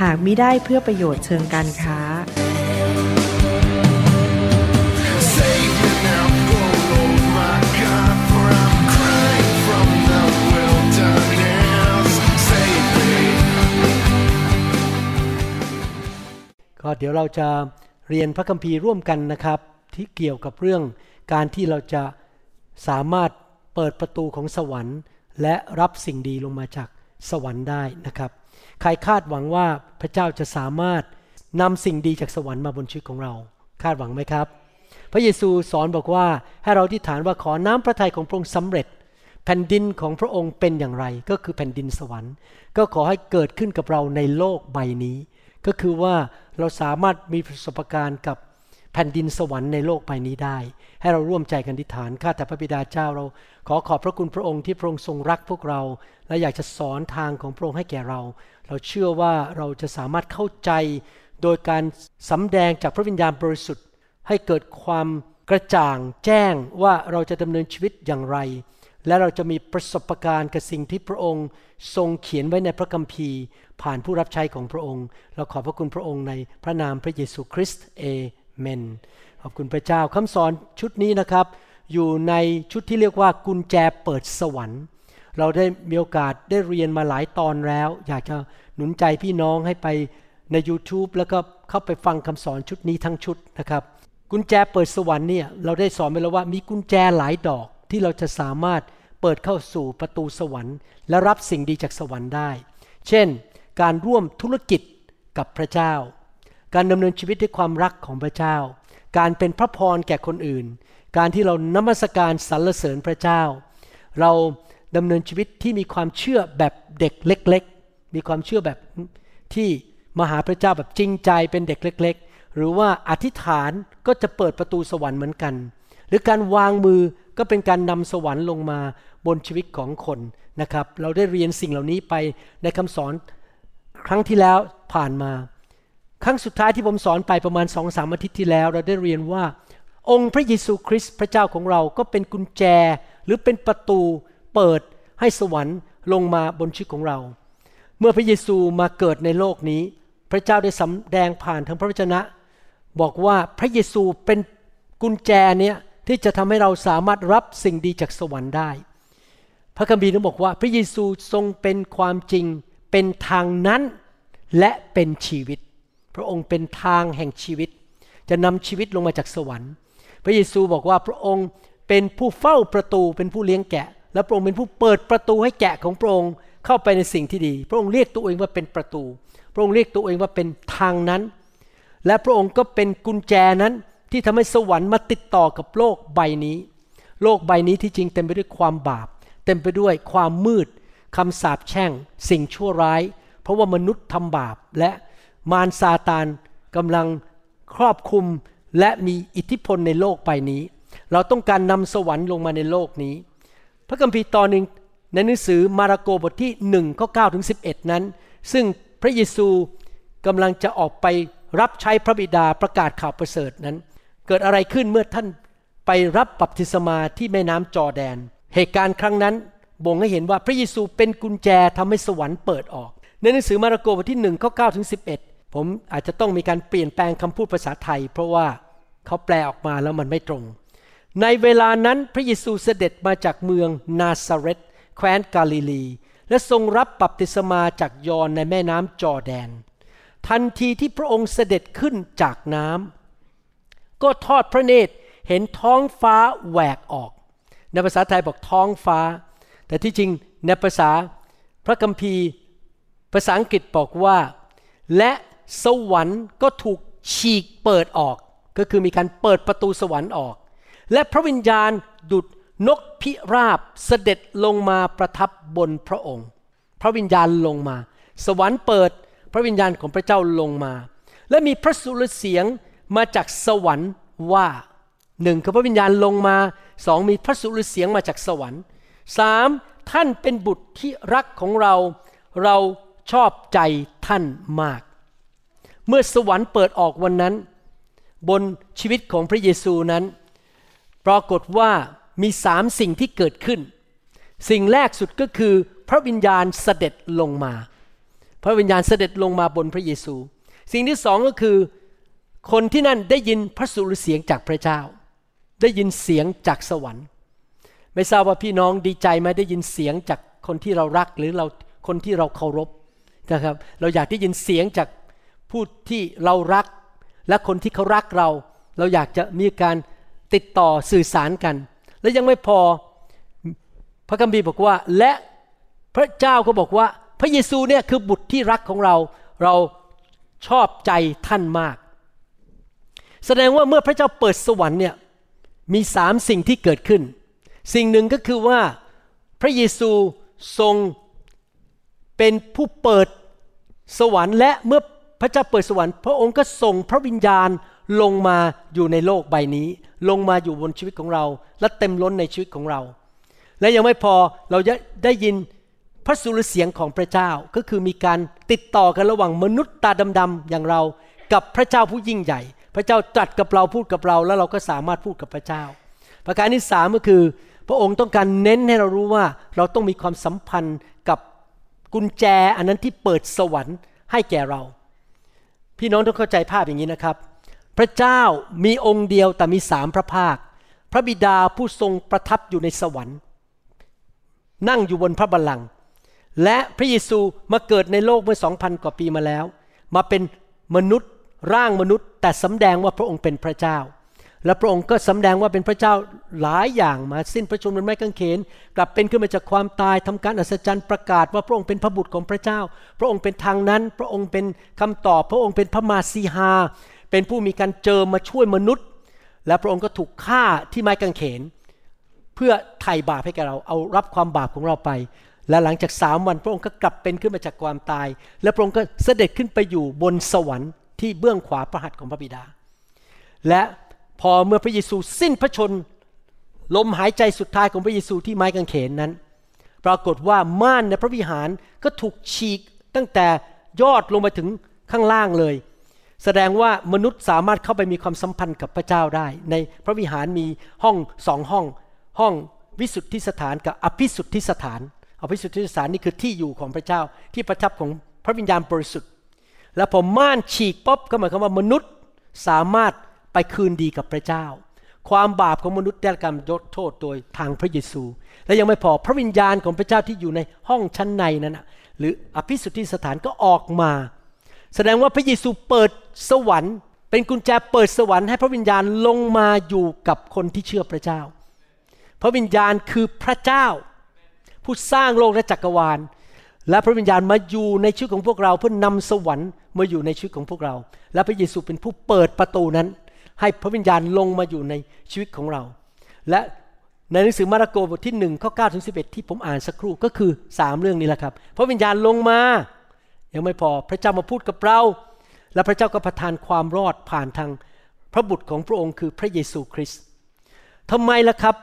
หากมิได้เพื่อประโยชน์เชิงการค้า ก็เดี๋ยวเราจะเรียนพระคัมภีร์ร่วมกันนะครับ ที่เกี่ยวกับเรื่องการที่เราจะสามารถเปิดประตูของสวรรค์ และรับสิ่งดีลงมาจากสวรรค์ได้นะครับ ใครคาดหวังว่าพระเจ้าจะสามารถนำสิ่งดีจากสวรรค์มาบนชีวิตของเรา คาดหวังไหมครับ พระเยซูสอนบอกว่าให้เราที่ฐานว่าขอน้ำพระทัยของพระองค์สำเร็จ แผ่นดินของพระองค์เป็นอย่างไร ก็คือแผ่นดินสวรรค์ ก็ขอให้เกิดขึ้นกับเราในโลกใบนี้ ก็คือว่าเราสามารถมีประสบการณ์กับแผ่นดินสวรรค์ในโลกใบนี้ได้ ให้เราร่วมใจกันทิฏฐานข้าแต่พระบิดาเจ้าเรา ขอขอบพระคุณพระองค์ที่พระองค์ทรงรักพวกเรา และอยากจะสอนทางของพระองค์ให้แก่เรา เราเชื่อว่าเราจะสามารถเข้าใจโดยการสำแดงจากพระวิญญาณบริสุทธิ์ ให้เกิดความกระจ่างแจ้งว่าเราจะดำเนินชีวิตอย่างไร และเราจะมีประสบการณ์กับสิ่งที่พระองค์ทรงเขียนไว้ในพระคัมภีร์ ผ่านผู้รับใช้ของพระองค์ เราขอบพระคุณพระองค์ในพระนามพระเยซูคริสต์เอเมนขอบคุณพระเจ้าคำสอนชุดนี้นะครับ อยู่ในชุดที่เรียกว่ากุญแจเปิดสวรรค์ เราได้มีโอกาสได้เรียนมาหลายตอนแล้ว อยากจะหนุนใจพี่น้องให้ไปใน YouTube แล้วก็เข้าไปฟังคำสอนชุดนี้ทั้งชุดนะครับ กุญแจเปิดสวรรค์เนี่ยเราได้สอนไปแล้วว่ามีกุญแจหลายดอกที่เราจะสามารถเปิดเข้าสู่ประตูสวรรค์ และรับสิ่งดีจากสวรรค์ได้ เช่น การร่วมธุรกิจกับพระเจ้า การดำเนินชีวิตด้วยความรักของพระเจ้า การเป็นพระพรแก่คนอื่น การที่เรานมัสการสรรเสริญพระเจ้า เรา ดำเนินชีวิตที่มีความเชื่อแบบเด็กเล็ก ๆ มีความเชื่อแบบที่มาหาพระเจ้าแบบจริงใจเป็นเด็กเล็ก ๆ หรือว่าอธิษฐานก็จะเปิดประตูสวรรค์เหมือนกัน หรือการวางมือก็เป็นการนำสวรรค์ลงมาบนชีวิตของคนนะครับ เราได้เรียนสิ่งเหล่านี้ไปในคำสอนครั้งที่แล้วผ่านมา ครั้งสุดท้ายที่ผมสอนไปประมาณสองสามอาทิตย์ที่แล้ว เราได้เรียนว่า องค์พระเยซูคริสต์พระเจ้าของเราก็เป็นกุญแจหรือเป็นประตู เปิดให้สวรรค์ลงมาบนชีวิตของเรา เมื่อพระเยซูมาเกิดในโลกนี้ พระเจ้าได้สำแดงผ่านทางพระวจนะ บอกว่าพระเยซูเป็นกุญแจเนี่ยที่จะทำให้เราสามารถรับสิ่งดีจากสวรรค์ได้ พระคัมภีร์นั้นบอกว่าพระเยซูทรงเป็นความจริง เป็นทางนั้นและเป็นชีวิต พระองค์เป็นทางแห่งชีวิต จะนำชีวิตลงมาจากสวรรค์ พระเยซูบอกว่าพระองค์เป็นผู้เฝ้าประตูเป็นผู้เลี้ยงแกะ และพระองค์เป็นผู้เปิดประตูให้แกะของพระองค์เข้าไปในสิ่งที่ดี พระองค์เรียกตัวเองว่าเป็นประตู พระองค์เรียกตัวเองว่าเป็นทางนั้น และพระองค์ก็เป็นกุญแจนั้นที่ทำให้สวรรค์มาติดต่อกับโลกใบนี้ โลกใบนี้ที่จริงเต็มไปด้วยความบาป เต็มไปด้วยความมืดคำสาปแช่ง สิ่งชั่วร้าย เพราะว่ามนุษย์ทำบาปและมารซาตานกำลังครอบคุมและมีอิทธิพลในโลกใบนี้ เราต้องการนำสวรรค์ลงมาในโลกนี้ พระคัมภีร์ตอนหนึ่งในหนังสือมาระโกบทที่1ข้อ9ถึง11 นั้น ซึ่งพระเยซูกำลังจะออกไปรับใช้พระบิดาประกาศข่าวประเสริฐนั้น เกิดอะไรขึ้นเมื่อท่านไปรับบัพติศมาที่แม่น้ำจอแดน เหตุการณ์ครั้งนั้นบ่งให้เห็นว่าพระเยซูเป็นกุญแจทำให้สวรรค์เปิดออก ในหนังสือมาระโกบทที่1ข้อ9ถึง11 ผมอาจจะต้องมีการเปลี่ยนแปลงคำพูดภาษาไทย เพราะว่าเขาแปลออกมาแล้วมันไม่ตรง ในเวลานั้นพระเยซูเสด็จมาจากเมืองนาซาเรตแคว้นกาลิลี และทรงรับบัพติศมาจากยอนในแม่น้ำจอแดน ทันทีที่พระองค์เสด็จขึ้นจากน้ำก็ทอดพระเนตรเห็นท้องฟ้าแหวกออก ในภาษาไทยบอกท้องฟ้า แต่ที่จริงในภาษาพระคัมภีร์ ภาษาอังกฤษบอกว่า และสวรรค์ก็ถูกฉีกเปิดออก ก็คือมีการเปิดประตูสวรรค์ออก และพระวิญญาณดุดนกพิราบเสด็จลงมาประทับบนพระองค์ พระวิญญาณลงมา สวรรค์เปิดพพระวิญญาณของพระเจ้าลงมา และมีพระสุรเสียงมาจากสวรรค์ว่าหนึ่งคือพระวิญญาณลงมาสองมีพระสุรเสียงมาจากสวรรค์สามท่านเป็นบุตรที่รักของเรา เราชอบใจท่านมาก เมื่อสวรรค์เปิดออกวันนั้น บนชีวิตของพระเยซูนั้น ปรากฏว่ามีสามสิ่งที่เกิดขึ้น สิ่งแรกสุดก็คือ พระวิญญาณเสด็จลงมา พระวิญญาณเสด็จลงมาบนพระเยซู สิ่งที่สองก็คือ คนที่นั่นได้ยินพระสุรเสียงจากพระเจ้า ได้ยินเสียงจากสวรรค์ ไม่ทราบว่าพี่น้องดีใจไหมได้ยินเสียงจากคนที่เรารักหรือเราคนที่เราเคารพนะครับ เราอยากได้ยินเสียงจากผู้ที่เรารัก และคนที่เขารักเรา เราอยากจะมีการ ติดต่อสื่อสารกัน และยังไม่พอพระคัมภีร์บอกว่า และพระเจ้าก็บอกว่า พระเยซูเนี่ยคือบุตรที่รักของเรา เราชอบใจท่านมาก แสดงว่าเมื่อพระเจ้าเปิดสวรรค์เนี่ยมีสามสิ่งที่เกิดขึ้น สิ่งหนึ่งก็คือว่าพระเยซูทรงเป็นผู้เปิดสวรรค์ และเมื่อพระเจ้าเปิดสวรรค์ พระองค์ก็ส่งพระวิญญาณลงมาอยู่ในโลกใบนี้ ลงมาอยู่บนชีวิตของเรา และเต็มล้นในชีวิตของเรา และยังไม่พอเราจะได้ยินพระสุรเสียงของพระเจ้าก็คือมีการติดต่อกันระหว่างมนุษย์ตาดำๆอย่างเรา กับพระเจ้าผู้ยิ่งใหญ่ พระเจ้าตรัสกับเราพูดกับเรา แล้วเราก็สามารถพูดกับพระเจ้า ประการที่สามก็คือ พระองค์ต้องการเน้นให้เรารู้ว่าเราต้องมีความสัมพันธ์กับกุญแจอันนั้นที่เปิดสวรรค์ให้แก่เรา พี่น้องต้องเข้าใจภาพอย่างนี้นะครับ พระเจ้ามีองค์เดียวแต่มีสามพระภาค พระบิดาผู้ทรงประทับอยู่ในสวรรค์ นั่งอยู่บนพระบัลลังก์และพระเยซูมาเกิดในโลกเมื่อสองพันกว่าปีมาแล้ว มาเป็นมนุษย์ร่างมนุษย์ แต่สำแดงว่าพระองค์เป็นพระเจ้า และพระองค์ก็สำแดงว่าเป็นพระเจ้าหลายอย่างมาสิ้นพระชนม์บนไม้กางเขน กลับเป็นขึ้นมาจากความตายทำการอัศจรรย์ประกาศว่าพระองค์เป็นพระบุตรของพระเจ้า พระองค์เป็นทางนั้น พระองค์เป็นคำตอบ พระองค์เป็นพระมาซีฮา เป็นผู้มีการเจิมมาช่วยมนุษย์ และพระองค์ก็ถูกฆ่าที่ไม้กางเขน เพื่อไถ่บาปให้แกเราเอารับความบาปของเราไป และหลังจากสามวันพระองค์ก็กลับเป็นขึ้นมาจากความตาย และพระองค์ก็เสด็จขึ้นไปอยู่บนสวรรค์ที่เบื้องขวาพระหัตถ์ของพระบิดา และพอเมื่อพระเยซูสิ้นพระชนม์ลมหายใจสุดท้ายของพระเยซูที่ไม้กางเขนนั้น ปรากฏว่าม่านในพระวิหารก็ถูกฉีกตั้งแต่ยอดลงมาถึงข้างล่างเลย แสดงว่ามนุษย์สามารถเข้าไปมีความสัมพันธ์กับพระเจ้าได้ ในพระวิหารมีห้องสองห้อง ห้องวิสุทธิสถานกับอภิสุทธิสถาน อภิสุทธิสถานนี่คือที่อยู่ของพระเจ้าที่ประทับของพระวิญญาณบริสุทธิ์ แล้วพอม่านฉีกป๊อบก็หมายความว่ามนุษย์สามารถไปคืนดีกับพระเจ้า ความบาปของมนุษย์ได้รับการยกโทษโดยทางพระเยซู และยังไม่พอพระวิญญาณของพระเจ้าที่อยู่ในห้องชั้นในนั้นหรืออภิสุทธิสถานก็ออกมา แสดงว่าพระเยซูเปิด สวรรค์ เป็นกุญแจเปิดสวรรค์ให้พระวิญญาณลงมาอยู่กับคนที่เชื่อพระเจ้า พระวิญญาณคือพระเจ้า ผู้สร้างโลกและจักรวาล และพระวิญญาณมาอยู่ในชีวิตของพวกเราเพื่อนำสวรรค์มาอยู่ในชีวิตของพวกเรา และพระเยซูเป็นผู้เปิดประตูนั้น ให้พระวิญญาณลงมาอยู่ในชีวิตของเรา และในหนังสือมาระโกบทที่1ข้อ9ถึง11 ที่ผมอ่านสักครู่ก็คือ 3 เรื่องนี้แหละครับ พระวิญญาณลงมา ยังไม่พอพระเจ้ามาพูดกับเรา และพระเจ้าก็ประทานความรอดผ่านทางพระบุตรของพระองค์คือพระเยซูคริสต์ทำไมล่ะครับ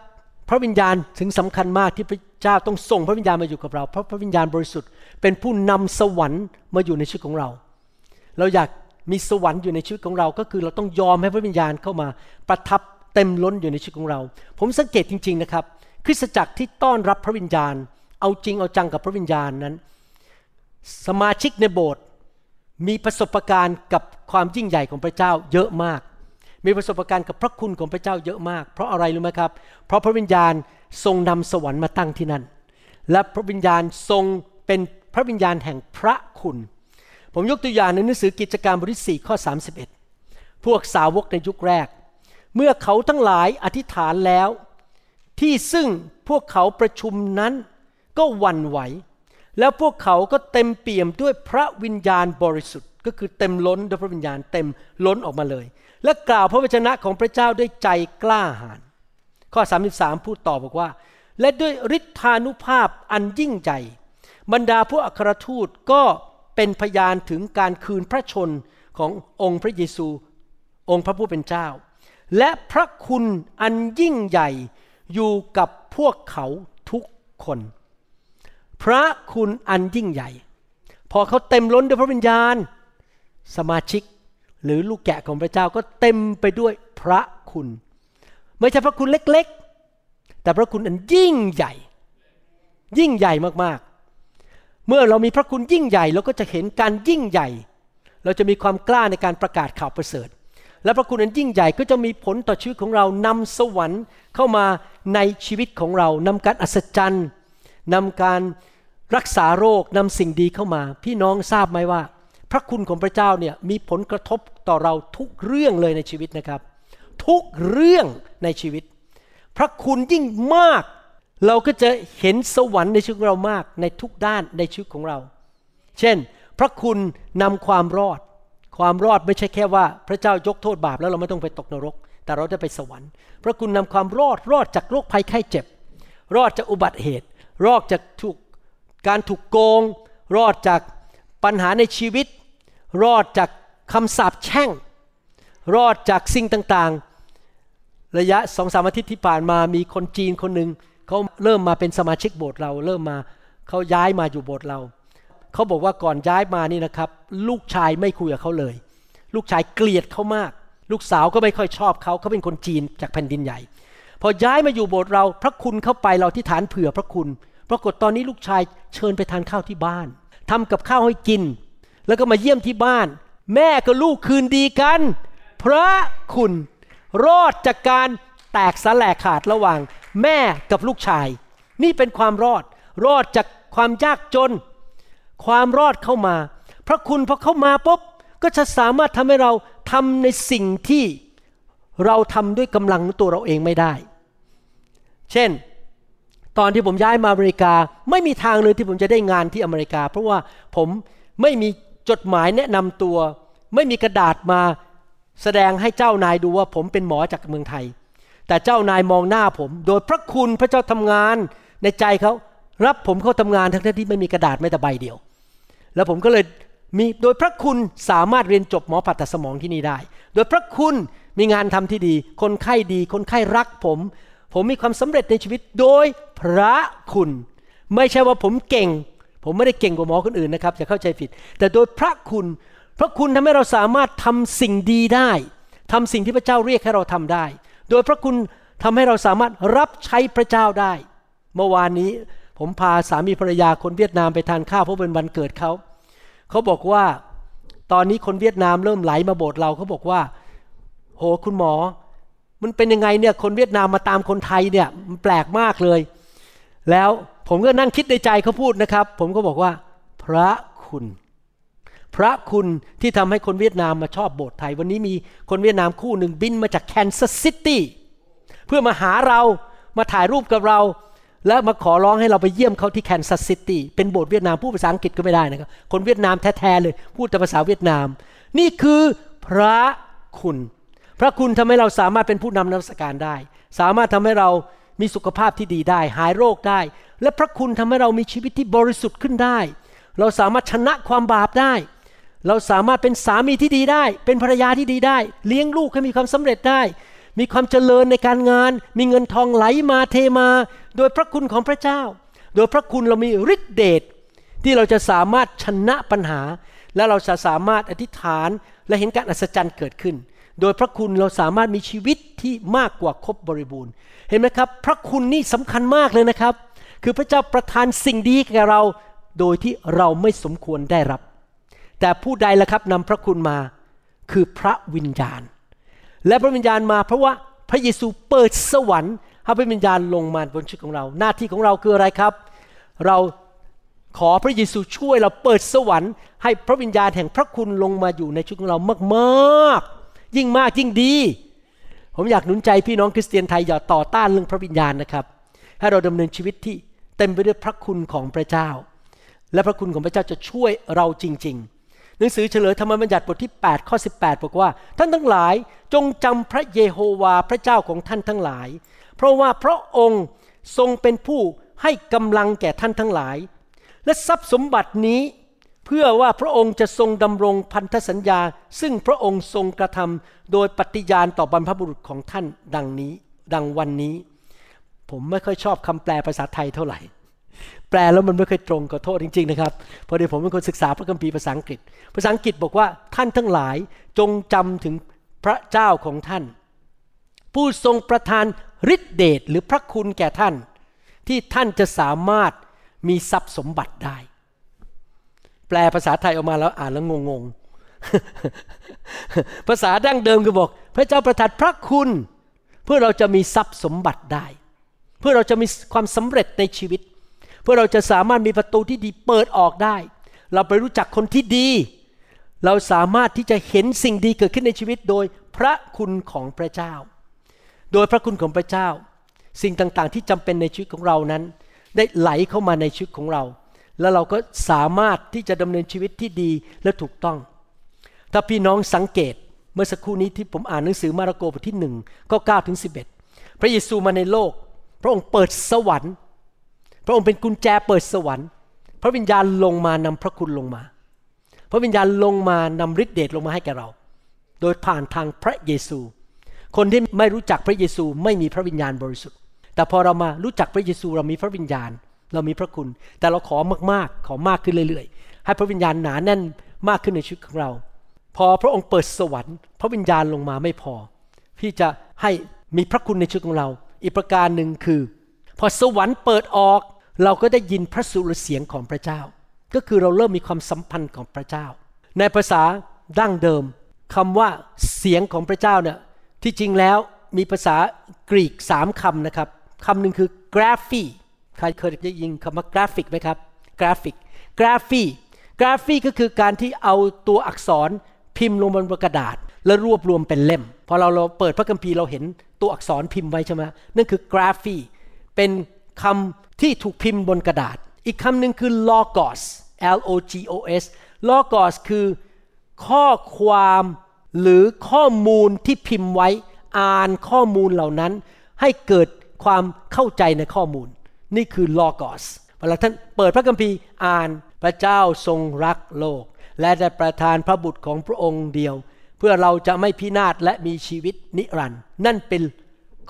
พระวิญญาณถึงสำคัญมากที่พระเจ้าต้องส่งพระวิญญาณมาอยู่กับเรา เพราะพระวิญญาณบริสุทธิ์เป็นผู้นำสวรรค์มาอยู่ในชีวิตของเรา เราอยากมีสวรรค์อยู่ในชีวิตของเรา ก็คือเราต้องยอมให้พระวิญญาณเข้ามาประทับเต็มล้นอยู่ในชีวิตของเรา ผมสังเกตจริง ๆนะครับ คริสตจักรที่ต้อนรับพระวิญญาณ เอาจริงเอาจังกับพระวิญญาณนั้น สมาชิกในโบสถ์ มีประสบการณ์กับความยิ่งใหญ่ของพระเจ้าเยอะมาก มีประสบการณ์กับพระคุณของพระเจ้าเยอะมาก เพราะอะไรรู้ไหมครับ เพราะพระวิญญาณทรงนำสวรรค์มาตั้งที่นั่น และพระวิญญาณทรงเป็นพระวิญญาณแห่งพระคุณ ผมยกตัวอย่างในหนังสือกิจการบทที่4ข้อ 31 พวกสาวกในยุคแรก เมื่อเขาทั้งหลายอธิษฐานแล้ว ที่ซึ่งพวกเขาประชุมนั้นก็วันไหว แล้วพวกเขาก็เต็มเปี่ยมด้วยพระวิญญาณบริสุทธิ์ ก็คือเต็มล้นด้วยพระวิญญาณเต็มล้นออกมาเลย และกล่าวพระวจนะของพระเจ้าด้วยใจกล้าหาญข้อ 33 พูดต่อบอกว่า และด้วยฤทธานุภาพอันยิ่งใหญ่บรรดาพวกอัครทูตก็เป็นพยานถึงการคืนพระชนขององค์พระเยซู องค์พระผู้เป็นเจ้า และพระคุณอันยิ่งใหญ่อยู่กับพวกเขาทุกคน พระคุณอันยิ่งใหญ่ พอเขาเต็มล้นด้วยพระวิญญาณ สมาชิกหรือลูกแกะของพระเจ้าก็เต็มไปด้วยพระคุณ ไม่ใช่พระคุณเล็กๆ แต่พระคุณอันยิ่งใหญ่ ยิ่งใหญ่มากๆ เมื่อเรามีพระคุณยิ่งใหญ่เราก็จะเห็นการยิ่งใหญ่ เราจะมีความกล้าในการประกาศข่าวประเสริฐ และพระคุณอันยิ่งใหญ่ก็จะมีผลต่อชีวิตของเรานำสวรรค์เข้ามาในชีวิตของเรานำการอัศจรรย์นำการ รักษาโรคนำสิ่งดีเข้ามา พี่น้องทราบไหมว่า พระคุณของพระเจ้าเนี่ยมีผลกระทบต่อเราทุกเรื่องเลยในชีวิตนะครับ ทุกเรื่องในชีวิต พระคุณยิ่งมาก เราก็จะเห็นสวรรค์ในชีวิตเรามากในทุกด้านในชีวิตของเรา เช่น พระคุณนำความรอด ความรอดไม่ใช่แค่ว่า พระเจ้ายกโทษบาปแล้วเราไม่ต้องไปตกนรก แต่เราได้ไปสวรรค์ พระคุณนำความรอดรอดจากโรคภัยไข้เจ็บ รอดจากอุบัติเหตุ รอดจากถูก การถูกโกง รอดจากปัญหาในชีวิต รอดจากคำสาปแช่ง รอดจากสิ่งต่างๆ ระยะสองสามอาทิตย์ที่ผ่านมามีคนจีนคนหนึ่งเขาเริ่มมาเป็นสมาชิกโบสถ์เรา เริ่มมาเขาย้ายมาอยู่โบสถ์เราเขาบอกว่าก่อนย้ายมานี่นะครับ ลูกชายไม่คุยกับเขาเลย ลูกชายเกลียดเขามาก ลูกสาวก็ไม่ค่อยชอบเขาเขาเป็นคนจีนจากแผ่นดินใหญ่ พอย้ายมาอยู่โบสถ์เราพระคุณเข้าไปเราที่ฐานเผื่อพระคุณ ปรากฏตอนนี้ลูกชายเชิญไปทานข้าวที่บ้านทำกับข้าวให้กิน แล้วก็มาเยี่ยมที่บ้าน แม่กับลูกคืนดีกัน พระคุณรอดจากการแตกสลายขาดระหว่างแม่กับลูกชาย นี่เป็นความรอด รอดจากความยากจน ความรอดเข้ามา พระคุณพอเข้ามาปุ๊บก็จะสามารถทำให้เราทำในสิ่งที่เราทำด้วยกำลังตัวเราเองไม่ได้ เช่น ตอนที่ผมย้ายมาอเมริกาไม่มีทางเลยที่ผมจะได้งานที่อเมริกา เพราะว่าผมไม่มีจดหมายแนะนำตัว ไม่มีกระดาษมาแสดงให้เจ้านายดูว่าผมเป็นหมอจากเมืองไทย แต่เจ้านายมองหน้าผม โดยพระคุณพระเจ้าทำงานในใจเขารับผมเข้าทำงานทั้งที่ไม่มีกระดาษแม้แต่ใบเดียว แล้วผมก็เลยมีโดยพระคุณสามารถเรียนจบหมอผ่าตัดสมองที่นี่ได้ โดยพระคุณมีงานทำที่ดี คนไข้ดี คนไข้รักผม ผมมีความสำเร็จในชีวิตโดยพระคุณ ไม่ใช่ว่าผมเก่ง ผมไม่ได้เก่งกว่าหมอคนอื่นนะครับอย่าเข้าใจผิด แต่โดยพระคุณ พระคุณทำให้เราสามารถทำสิ่งดีได้ทำสิ่งที่พระเจ้าเรียกให้เราทำได้ โดยพระคุณทำให้เราสามารถรับใช้พระเจ้าได้ เมื่อวานนี้ผมพาสามีภรรยาคนเวียดนามไปทานข้าวเพราะเป็นวันเกิดเขา เขาบอกว่าตอนนี้คนเวียดนามเริ่มไหลมาโบสถ์เราเขาบอกว่า โหคุณหมอ มันเป็นยังไงเนี่ยคนเวียดนามมาตามคนไทยเนี่ยมันแปลกมากเลย แล้วผมก็นั่งคิดในใจเขาพูดนะครับ ผมก็บอกว่า พระคุณ พระคุณที่ทำให้คนเวียดนามมาชอบโบสถ์ไทย วันนี้มีคนเวียดนามคู่หนึ่งบินมาจากแคนซัสซิตี้เพื่อมาหาเรามาถ่ายรูปกับเรา แล้วมาขอร้องให้เราไปเยี่ยมเขาที่แคนซัสซิตี้เป็นโบสถ์เวียดนามพูดภาษาอังกฤษก็ไม่ได้นะครับ คนเวียดนามแท้ๆเลย พูดแต่ภาษาเวียดนาม นี่คือพระคุณ พระคุณทำให้เราสามารถเป็นผู้นำนมัสการได้ สามารถทำให้เรามีสุขภาพที่ดีได้ หายโรคได้ และพระคุณทำให้เรามีชีวิตที่บริสุทธิ์ขึ้นได้ เราสามารถชนะความบาปได้ เราสามารถเป็นสามีที่ดีได้ เป็นภรรยาที่ดีได้ เลี้ยงลูกให้มีความสำเร็จได้ มีความเจริญในการงาน มีเงินทองไหลมาเทมา โดยพระคุณของพระเจ้า โดยพระคุณเรามีฤทธิเดชที่เราจะสามารถชนะปัญหา และเราจะสามารถอธิษฐานและเห็นการอัศจรรย์เกิดขึ้น โดยพระคุณเราสามารถมีชีวิตที่มากกว่าครบบริบูรณ์ เห็นไหมครับ พระคุณนี่สำคัญมากเลยนะครับ คือพระเจ้าประทานสิ่งดีแก่เรา โดยที่เราไม่สมควรได้รับ แต่ผู้ใดล่ะครับนำพระคุณมาคือพระวิญญาณ และพระวิญญาณมาเพราะว่าพระเยซูเปิดสวรรค์ให้พระวิญญาณลงมาบนชีวิตของเรา หน้าที่ของเราคืออะไรครับ เราขอพระเยซูช่วยเราเปิดสวรรค์ ให้พระวิญญาณแห่งพระคุณลงมาอยู่ในชีวิตของเรามากๆ ยิ่งมากยิ่งดี ผมอยากหนุนใจพี่น้องคริสเตียนไทยอย่าต่อต้านเรื่องพระวิญญาณนะครับ ให้เราดำเนินชีวิตที่เต็มไปด้วยพระคุณของพระเจ้า และพระคุณของพระเจ้าจะช่วยเราจริง ๆ หนังสือเฉลยธรรมบัญญัติบทที่ 8 ข้อ 18 บอกว่า ท่านทั้งหลายจงจำพระเยโฮวาพระเจ้าของท่านทั้งหลาย เพราะว่าพระองค์ทรงเป็นผู้ให้กำลังแก่ท่านทั้งหลาย และทรัพย์สมบัตินี้ เพื่อว่าพระองค์จะทรงดำรงพันธสัญญา ซึ่งพระองค์ทรงกระทำโดยปฏิญาณต่อบรรพบุรุษของท่านดังนี้ ดังวันนี้ ผมไม่ค่อยชอบคำแปลภาษาไทยเท่าไหร่ แปลแล้วมันไม่ค่อยตรงขอโทษจริง ๆ นะครับเพราะเดี๋ยวผมเป็นคนศึกษาพระคัมภีร์ภาษาอังกฤษ ภาษาอังกฤษบอกว่าท่านทั้งหลายจงจำถึงพระเจ้าของท่าน ผู้ทรงประทานฤทธิเดชหรือพระคุณแก่ท่าน ที่ท่านจะสามารถมีทรัพย์สมบัติได้ แปลภาษาไทยออกมาแล้วอ่านแล้วงงๆภาษาดั้งเดิมคือบอก พระเจ้าประทานพระคุณ เพื่อเราจะมีทรัพย์สมบัติได้ เพื่อเราจะมีความสำเร็จในชีวิต เพื่อเราจะสามารถมีประตูที่ดีเปิดออกได้ เราไปรู้จักคนที่ดี เราสามารถที่จะเห็นสิ่งดีเกิดขึ้นในชีวิต โดยพระคุณของพระเจ้า โดยพระคุณของพระเจ้า สิ่งต่างๆ ที่จำเป็นในชีวิตของเรานั้น ได้ไหลเข้ามาในชีวิตของเรา แล้วเราก็สามารถที่จะดำเนินชีวิตที่ดีและถูกต้อง ถ้าพี่น้องสังเกตเมื่อสักครู่นี้ที่ผมอ่านหนังสือมาระโกบทที่หนึ่งก็9ถึง11พระเยซูมาในโลก พระองค์เปิดสวรรค์ พระองค์เป็นกุญแจเปิดสวรรค์ พระวิญญาณลงมานำพระคุณลงมา พระวิญญาณลงมานำฤทธิเดชลงมาให้แก่เรา โดยผ่านทางพระเยซู คนที่ไม่รู้จักพระเยซูไม่มีพระวิญญาณบริสุทธิ์ แต่พอเรามารู้จักพระเยซูเรามีพระวิญญาณ เรามีพระคุณ แต่เราขอมากๆ ขอมากขึ้นเรื่อยๆ ให้พระวิญญาณหนาแน่นมากขึ้นในชีวิตของเรา พอพระองค์เปิดสวรรค์ พระวิญญาณลงมาไม่พอ ที่จะให้มีพระคุณในชีวิตของเรา อีกประการหนึ่งคือ พอสวรรค์เปิดออก เราก็ได้ยินพระสุรเสียงของพระเจ้า ก็คือเราเริ่มมีความสัมพันธ์ของพระเจ้า ในภาษาดั้งเดิมคำว่าเสียงของพระเจ้าเนี่ยที่จริงแล้วมีภาษากรีกสามคำนะครับคำหนึ่งคือ graphy ใครเคยได้ยินคำว่า graphic ไหมครับ graphic graphy graphy ก็คือการที่เอาตัวอักษรพิมพ์ลงบนกระดาษ แล้วรวบรวมเป็นเล่ม พอเราเราเปิดพระคัมภีร์เราเห็นตัวอักษรพิมพ์ไว้ใช่ไหมนั่นคือ graphy เป็นคำที่ถูกพิมพ์บนกระดาษ อีกคำหนึ่งคือ logos L O G O S logos คือข้อความหรือข้อมูลที่พิมพ์ไว้อ่านข้อมูลเหล่านั้น ให้เกิดความเข้าใจในข้อมูล นี่คือ logos เวลาท่านเปิดพระคัมภีร์อ่านพระเจ้าทรงรักโลก และได้ประทานพระบุตรของพระองค์เดียว เพื่อเราจะไม่พินาศและมีชีวิตนิรันดร์นั่นเป็น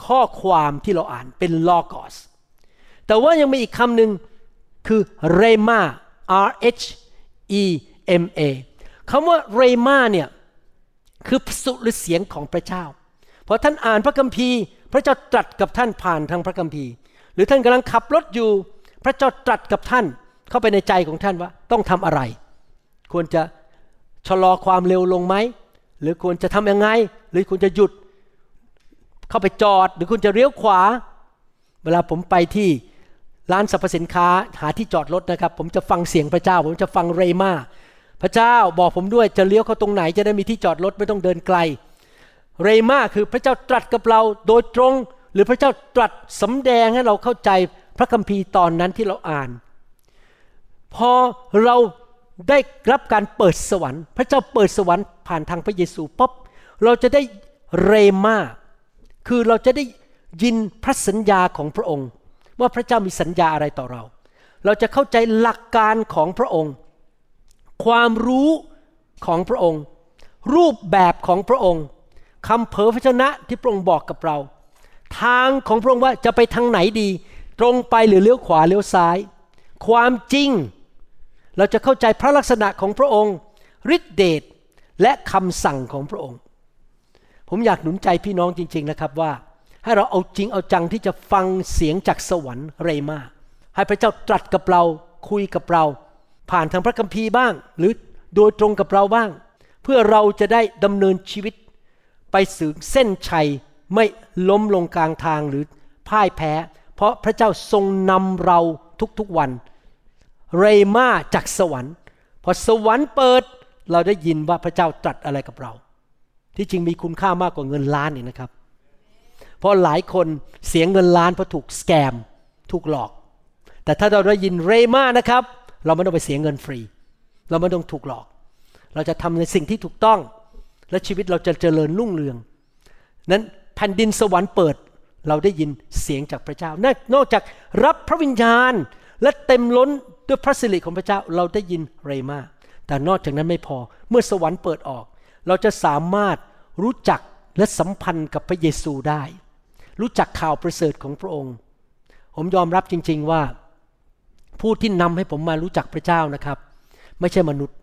ข้อความที่เราอ่านเป็น logos แต่ว่ายังมีอีกคำหนึ่งคือ rema R H E M A คำว่า rema เนี่ยคือสุรเสียงของพระเจ้าพอท่านอ่านพระคัมภีร์ พระเจ้าตรัสกับท่านผ่านทางพระคัมภีร์ รือท่านกำลังขับรถอยู่ พระเจ้าตรัสกับท่านเข้าไปในใจของท่านว่าต้องทำอะไร ควรจะชะลอความเร็วลงไหม หรือควรจะทำยังไง หรือควรจะหยุด เข้าไปจอด หรือควรจะเลี้ยวขวา เวลาผมไปที่ร้านสรรพสินค้าหาที่จอดรถนะครับ ผมจะฟังเสียงพระเจ้า ผมจะฟังเรมาพระเจ้าบอกผมด้วยจะเลี้ยวเข้าตรงไหนจะได้มีที่จอดรถไม่ต้องเดินไกล เรมาคือพระเจ้าตรัสกับเราโดยตรง หรือพระเจ้าตรัสสำแดงให้เราเข้าใจพระคัมภีร์ตอนนั้นที่เราอ่าน พอเราได้รับการเปิดสวรรค์ พระเจ้าเปิดสวรรค์ผ่านทางพระเยซูปุ๊บเราจะได้เรมาคือเราจะได้ยินพระสัญญาของพระองค์ ว่าพระเจ้ามีสัญญาอะไรต่อเรา เราจะเข้าใจหลักการของพระองค์ ความรู้ของพระองค์ รูปแบบของพระองค์คำเผยพระชนะที่พระองค์บอกกับเรา ทางของพระองค์ว่าจะไปทางไหนดี ตรงไปหรือเลี้ยวขวาเลี้ยวซ้าย ความจริง เราจะเข้าใจพระลักษณะของพระองค์ฤทธิเดชและคำสั่งของพระองค์ ผมอยากหนุนใจพี่น้องจริง ๆนะครับว่า ให้เราเอาจริงเอาจังที่จะฟังเสียงจากสวรรค์เรมาให้พระเจ้าตรัสกับเราคุยกับเรา ผ่านทางพระคัมภีร์บ้าง หรือโดยตรงกับเราบ้าง เพื่อเราจะได้ดำเนินชีวิต ไปสู่เส้นชัย ไม่ล้มลงกลางทางหรือพ่ายแพ้ เพราะพระเจ้าทรงนำเราทุกๆวัน เรมาจากสวรรค์พอสวรรค์เปิดเราได้ยินว่าพระเจ้าตรัสอะไรกับเรา ที่จริงมีคุณค่ามากกว่าเงินล้านนี่นะครับ เพราะหลายคนเสียเงินล้านเพราะถูกสแกมถูกหลอก แต่ถ้าเราได้ยินเรมานะครับ เราไม่ต้องไปเสียเงินฟรี เราไม่ต้องถูกหลอก เราจะทำในสิ่งที่ถูกต้อง และชีวิตเราจะเจริญรุ่งเรือง นั้น ผ่นดินสวรรค์เปิด เราได้ยินเสียงจากพระเจ้า นอกจากรับพระวิญญาณและเต็มล้นด้วยพระสิริของพระเจ้าเราได้ยินเรมาแต่นอกจากนั้นไม่พอเมื่อสวรรค์เปิดออก เราจะสามารถรู้จักและสัมพันธ์กับพระเยซูได้ รู้จักข่าวประเสริฐของพระองค์ ผมยอมรับจริง ๆว่า ผู้ที่นำให้ผมมารู้จักพระเจ้านะครับ ไม่ใช่มนุษย์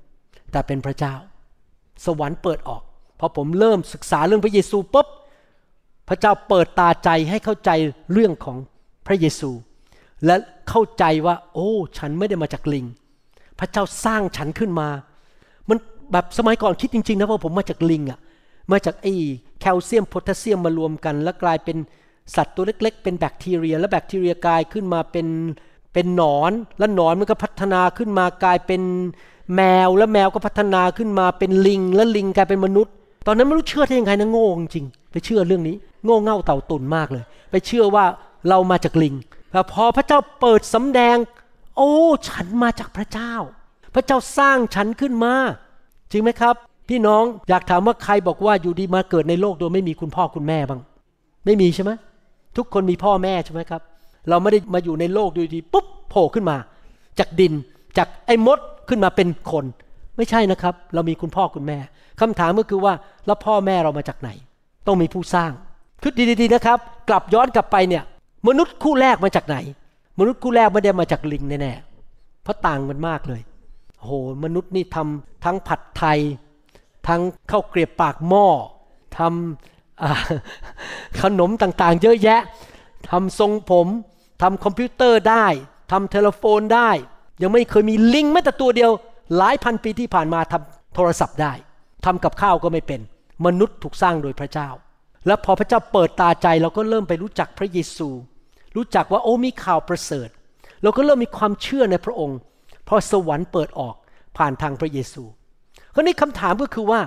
แต่เป็นพระเจ้า สวรรค์เปิดออกพอผมเริ่มศึกษาเรื่องพระเยซูปุ๊บ พระเจ้าเปิดตาใจให้เข้าใจเรื่องของพระเยซู และเข้าใจว่า โอ้ ฉันไม่ได้มาจากลิง พระเจ้าสร้างฉันขึ้นมา มันแบบสมัยก่อนคิดจริงๆนะว่าผมมาจากลิงอะมาจากไอ้แคลเซียมโพแทสเซียมมารวมกัน แล้วกลายเป็นสัตว์ตัวเล็ก ๆ เป็นแบคทีเรีย แล้วแบคทีเรียกลายขึ้นมาเป็นเป็นหนอน แล้วหนอนมันก็พัฒนาขึ้นมากลายเป็นแมวแล้วแมวก็พัฒนาขึ้นมาเป็นลิง แล้วลิงกลายเป็นมนุษย์ ตอนนั้นไม่รู้เชื่อได้ยังไงนะโง่จริงไปเชื่อเรื่องนี้ โง่เง่าเต่าตุนมากเลย ไปเชื่อว่าเรามาจากลิงแต่พอพระเจ้าเปิดสำแดง โอ้ ฉันมาจากพระเจ้า พระเจ้าสร้างฉันขึ้นมา จริงไหมครับ พี่น้องอยากถามว่าใครบอกว่าอยู่ดีมาเกิดในโลกโดยไม่มีคุณพ่อคุณแม่บ้าง ไม่มีใช่ไหมทุกคนมีพ่อแม่ใช่ไหมครับ เราไม่ได้มาอยู่ในโลกดูดีปุ๊บโผล่ขึ้นมา จากดินจากไอ้มดขึ้นมาเป็นคน ไม่ใช่นะครับ เรามีคุณพ่อคุณแม่คำถามก็คือว่าแล้วพ่อแม่เรามาจากไหน ต้องมีผู้สร้าง คิดดีๆนะครับ กลับย้อนกลับไปเนี่ย มนุษย์คู่แรกมาจากไหน มนุษย์คู่แรกไม่ได้มาจากลิงแน่ๆเพราะต่างกันมากเลยโหมนุษย์นี่ทำทั้งผัดไทย ทั้งข้าวเกรียบปากหม้อทำอ่าขนมต่างๆ เยอะแยะทำทรงผมทำคอมพิวเตอร์ได้ทำโทรโฟนได้ ยังไม่เคยมีลิงแม้แต่ตัวเดียว หลายพันปีที่ผ่านมาทำโทรศัพท์ได้ทำกับข้าวก็ไม่เป็น มนุษย์ถูกสร้างโดยพระเจ้า แล้วพอพระเจ้าเปิดตาใจเราก็เริ่มไปรู้จักพระเยซู รู้จักว่าโอ้มีข่าวประเสริฐ เราก็เริ่มมีความเชื่อในพระองค์ เพราะสวรรค์เปิดออกผ่านทางพระเยซูคราวนี้คำถามก็คือว่า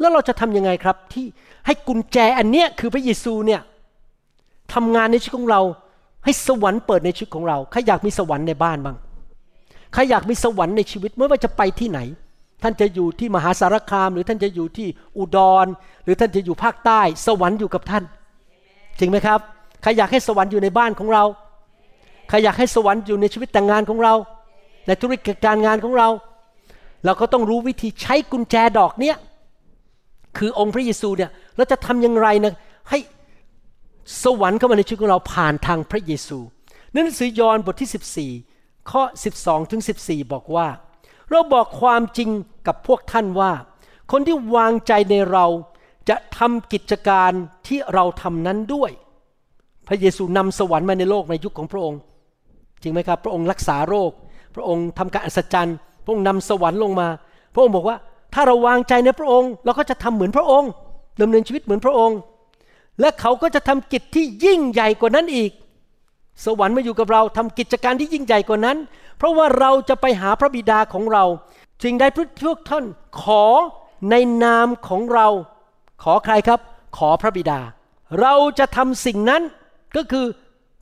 แล้วเราจะทำยังไงครับที่ให้กุญแจอันเนี้ยคือพระเยซูเนี่ยทำงานในชีวิตของเราให้สวรรค์เปิดในชีวิตของเรา ใครอยากมีสวรรค์ในบ้านบ้าง ใครอยากมีสวรรค์ในชีวิตไม่ว่าจะไปที่ไหน ท่านจะอยู่ที่มหาสารคาม หรือท่านจะอยู่ที่อุดร หรือท่านจะอยู่ภาคใต้ สวรรค์อยู่กับท่าน จริงไหมครับ ใครอยากให้สวรรค์อยู่ในบ้านของเรา ใครอยากให้สวรรค์อยู่ในชีวิตแต่งงานของเรา ในธุรกิจการงานของเรา เราก็ต้องรู้วิธีใช้กุญแจดอกเนี้ย คือองค์พระเยซูเนี่ย เราจะทำอย่างไรนะให้สวรรค์เข้ามาในชีวิตของเราผ่านทางพระเยซูหนังสือยอห์นบทที่ 14 ข้อ 12ถึง14 บอกว่า เราบอกความจริงกับพวกท่านว่า คนที่วางใจในเราจะทำกิจการที่เราทำนั้นด้วย พระเยซูนำสวรรค์มาในโลกในยุคของพระองค์ จริงไหมครับ พระองค์รักษาโรค พระองค์ทำการอัศจรรย์ พระองค์นำสวรรค์ลงมา พระองค์บอกว่าถ้าเราวางใจในพระองค์ เราก็จะทำเหมือนพระองค์ดำเนินชีวิตเหมือนพระองค์ และเขาก็จะทำกิจที่ยิ่งใหญ่กว่านั้นอีก สวรรค์มาอยู่กับเราทำกิจการที่ยิ่งใหญ่กว่านั้น เพราะว่าเราจะไปหาพระบิดาของเราจึงได้พวกท่านขอในนามของเรา ขอใครครับ ขอพระบิดา เราจะทำสิ่งนั้นก็คือ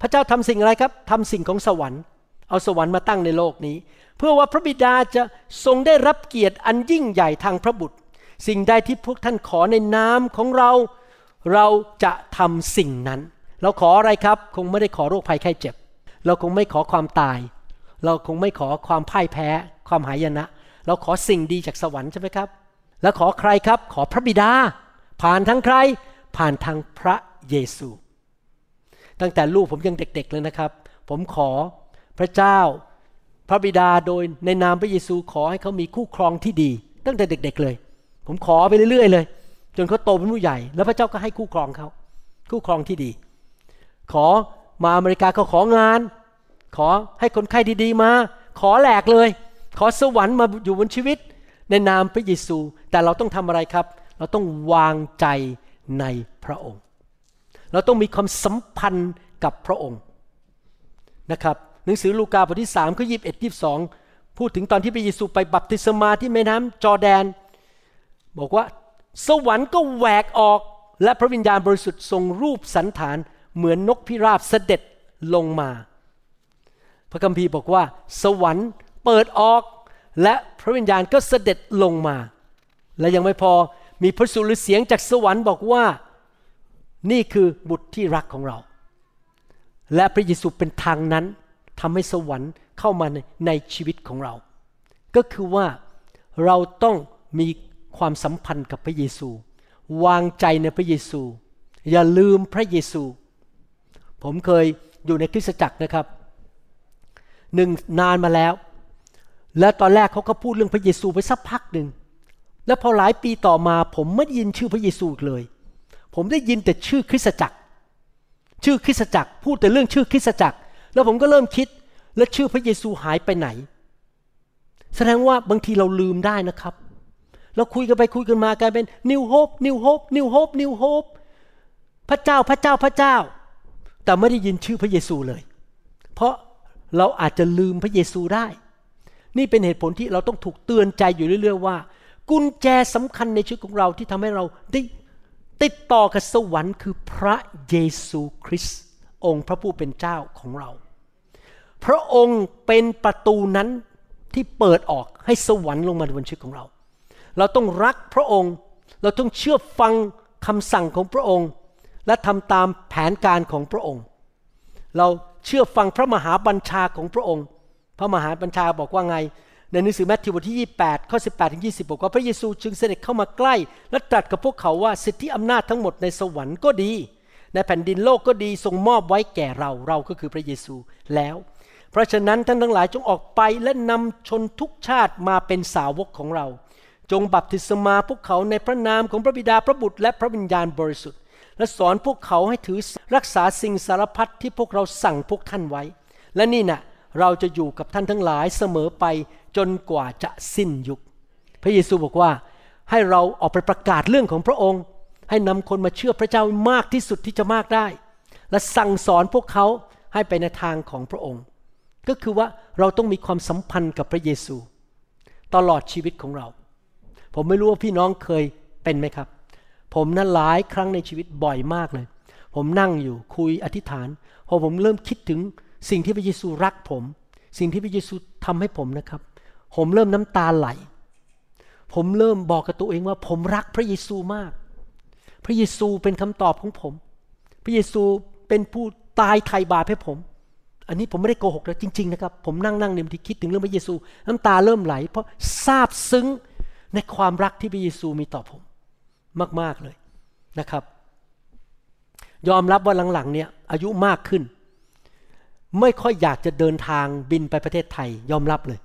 พระเจ้าทำสิ่งอะไรครับทำสิ่งของสวรรค์ เอาสวรรค์มาตั้งในโลกนี้ เพื่อว่าพระบิดาจะทรงได้รับเกียรติอันยิ่งใหญ่ทางพระบุตร สิ่งใดที่พวกท่านขอในนามของเรา เราจะทำสิ่งนั้น เราขออะไรครับ คงไม่ได้ขอโรคภัยไข้เจ็บ เราคงไม่ขอความตาย เราคงไม่ขอความพ่ายแพ้ ความหายนะ เราขอสิ่งดีจากสวรรค์ใช่ไหมครับ แล้วขอใครครับ ขอพระบิดา ผ่านทางใคร ผ่านทางพระเยซู ตั้งแต่ลูกผมยังเด็ก ๆเลยนะครับ ผมขอพระเจ้า พระบิดาโดยในนามพระเยซูขอให้เขามีคู่ครองที่ดี ตั้งแต่เด็ก ๆเลย ผมขอไปเรื่อยๆเลย จนเขาโตเป็นผู้ใหญ่ แล้วพระเจ้าก็ให้คู่ครองเขาคู่ครองที่ดี ขอมาอเมริกาเขาของาน ขอให้คนไข้ดีๆมา ขอแหลกเลย ขอสวรรค์มาอยู่บนชีวิต ในนามพระเยซู แต่เราต้องทำอะไรครับ เราต้องวางใจในพระองค์ เราต้องมีความสัมพันธ์กับพระองค์นะครับหนังสือลูกาบทที่3ข้อ21 22พูดถึงตอนที่พระเยซูไปบัพติศมาที่แม่น้ำจอแดน บอกว่าสวรรค์ก็แหวกออกและพระวิญญาณบริสุทธิ์ทรงรูปสันฐาน เหมือนนกพิราบเสด็จลงมา พระคัมภีร์บอกว่า สวรรค์เปิดออก และพระวิญญาณก็เสด็จลงมา และยังไม่พอมีพระสุรเสียงจากสวรรค์บอกว่า นี่คือบุตรที่รักของเรา และพระเยซูเป็นทางนั้นทำให้สวรรค์เข้ามาในในชีวิตของเรา ก็คือว่าเราต้องมีความสัมพันธ์กับพระเยซู วางใจในพระเยซู อย่าลืมพระเยซู ผมเคยอยู่ในคริสตจักรนะครับหนึ่งนานมาแล้ว แล้วตอนแรกเขาก็พูดเรื่องพระเยซูไปสักพักหนึ่งแล้วพอหลายปีต่อมา ผมไม่ได้ยินชื่อพระเยซูอีกเลย ผมได้ยินแต่ชื่อคริสตจักร ชื่อคริสตจักรพูดแต่เรื่องชื่อคริสตจักร แล้วผมก็เริ่มคิดแล้วชื่อพระเยซูหายไปไหน แสดงว่าบางทีเราลืมได้นะครับ เราคุยกันไปคุยกันมากลายเป็น New Hope New Hope New Hope New Hope พระเจ้าพระเจ้าพระเจ้า แต่ไม่ได้ยินชื่อพระเยซูเลย เพราะเราอาจจะลืมพระเยซูได้ นี่เป็นเหตุผลที่เราต้องถูกเตือนใจอยู่เรื่อย ๆ ว่า กุญแจสำคัญในชีวิตของเราที่ทำให้เราได้ติดต่อกับสวรรค์คือพระเยซูคริสต์องค์พระผู้เป็นเจ้าของเรา พระองค์เป็นประตูนั้นที่เปิดออกให้สวรรค์ลงมาบนชีวิตของเรา เราต้องรักพระองค์ เราต้องเชื่อฟังคำสั่งของพระองค์ และทำตามแผนการของพระองค์ เราเชื่อฟังพระมหาบัญชาของพระองค์ พระมหาบัญชาบอกว่าไง ในหนังสือแมทธิวบทที่ 28 ข้อ 18 ถึง 20 บอกว่าพระเยซูจึงเสด็จเข้ามาใกล้ และตรัสกับพวกเขาว่าสิทธิอำนาจทั้งหมดในสวรรค์ก็ดี ในแผ่นดินโลกก็ดีทรงมอบไว้แก่เราเราก็คือพระเยซูแล้ว เพราะฉะนั้นท่านทั้งหลายจงออกไปและนำชนทุกชาติมาเป็นสาวกของเรา จงบัพติศมาพวกเขาในพระนามของพระบิดาพระบุตรและพระวิญญาณบริสุทธิ์ และสอนพวกเขาให้ถือรักษาสิ่งสารพัดที่พวกเราสั่งพวกท่านไว้ และนี่นะ่ะเราจะอยู่กับท่านทั้งหลายเสมอไปจนกว่าจะสิ้นยุค พระเยซูบอกว่าให้เราออกไปประกาศเรื่องของพระองค์ ให้นำคนมาเชื่อพระเจ้ามากที่สุดที่จะมากได้ และสั่งสอนพวกเขาให้ไปในทางของพระองค์ ก็คือว่าเราต้องมีความสัมพันธ์กับพระเยซู ตลอดชีวิตของเรา ผมไม่รู้ว่าพี่น้องเคยเป็นไหมครับ ผมนั้นหลายครั้งในชีวิตบ่อยมากเลย ผมนั่งอยู่คุยอธิษฐาน พอผมเริ่มคิดถึงสิ่งที่พระเยซูรักผม สิ่งที่พระเยซูทำให้ผมนะครับ ผมเริ่มน้ำตาไหล ผมเริ่มบอกกับตัวเองว่า ผมรักพระเยซูมาก พระเยซูเป็นคำตอบของผม พระเยซูเป็นผู้ตายไถ่บาปให้ผม อันนี้ผมไม่ได้โกหกนะจริง ๆ นะครับ ผมนั่งนั่งเนี่ยบางทีคิดถึงเรื่องพระเยซู น้ำตาเริ่มไหล เพราะซาบซึ้งในความรักที่พระเยซูมีต่อผม มาก ๆ เลยนะครับ ยอมรับว่าหลังๆ เนี่ยอายุมากขึ้น ไม่ค่อยอยากจะเดินทางบินไปประเทศไทย ยอมรับเลย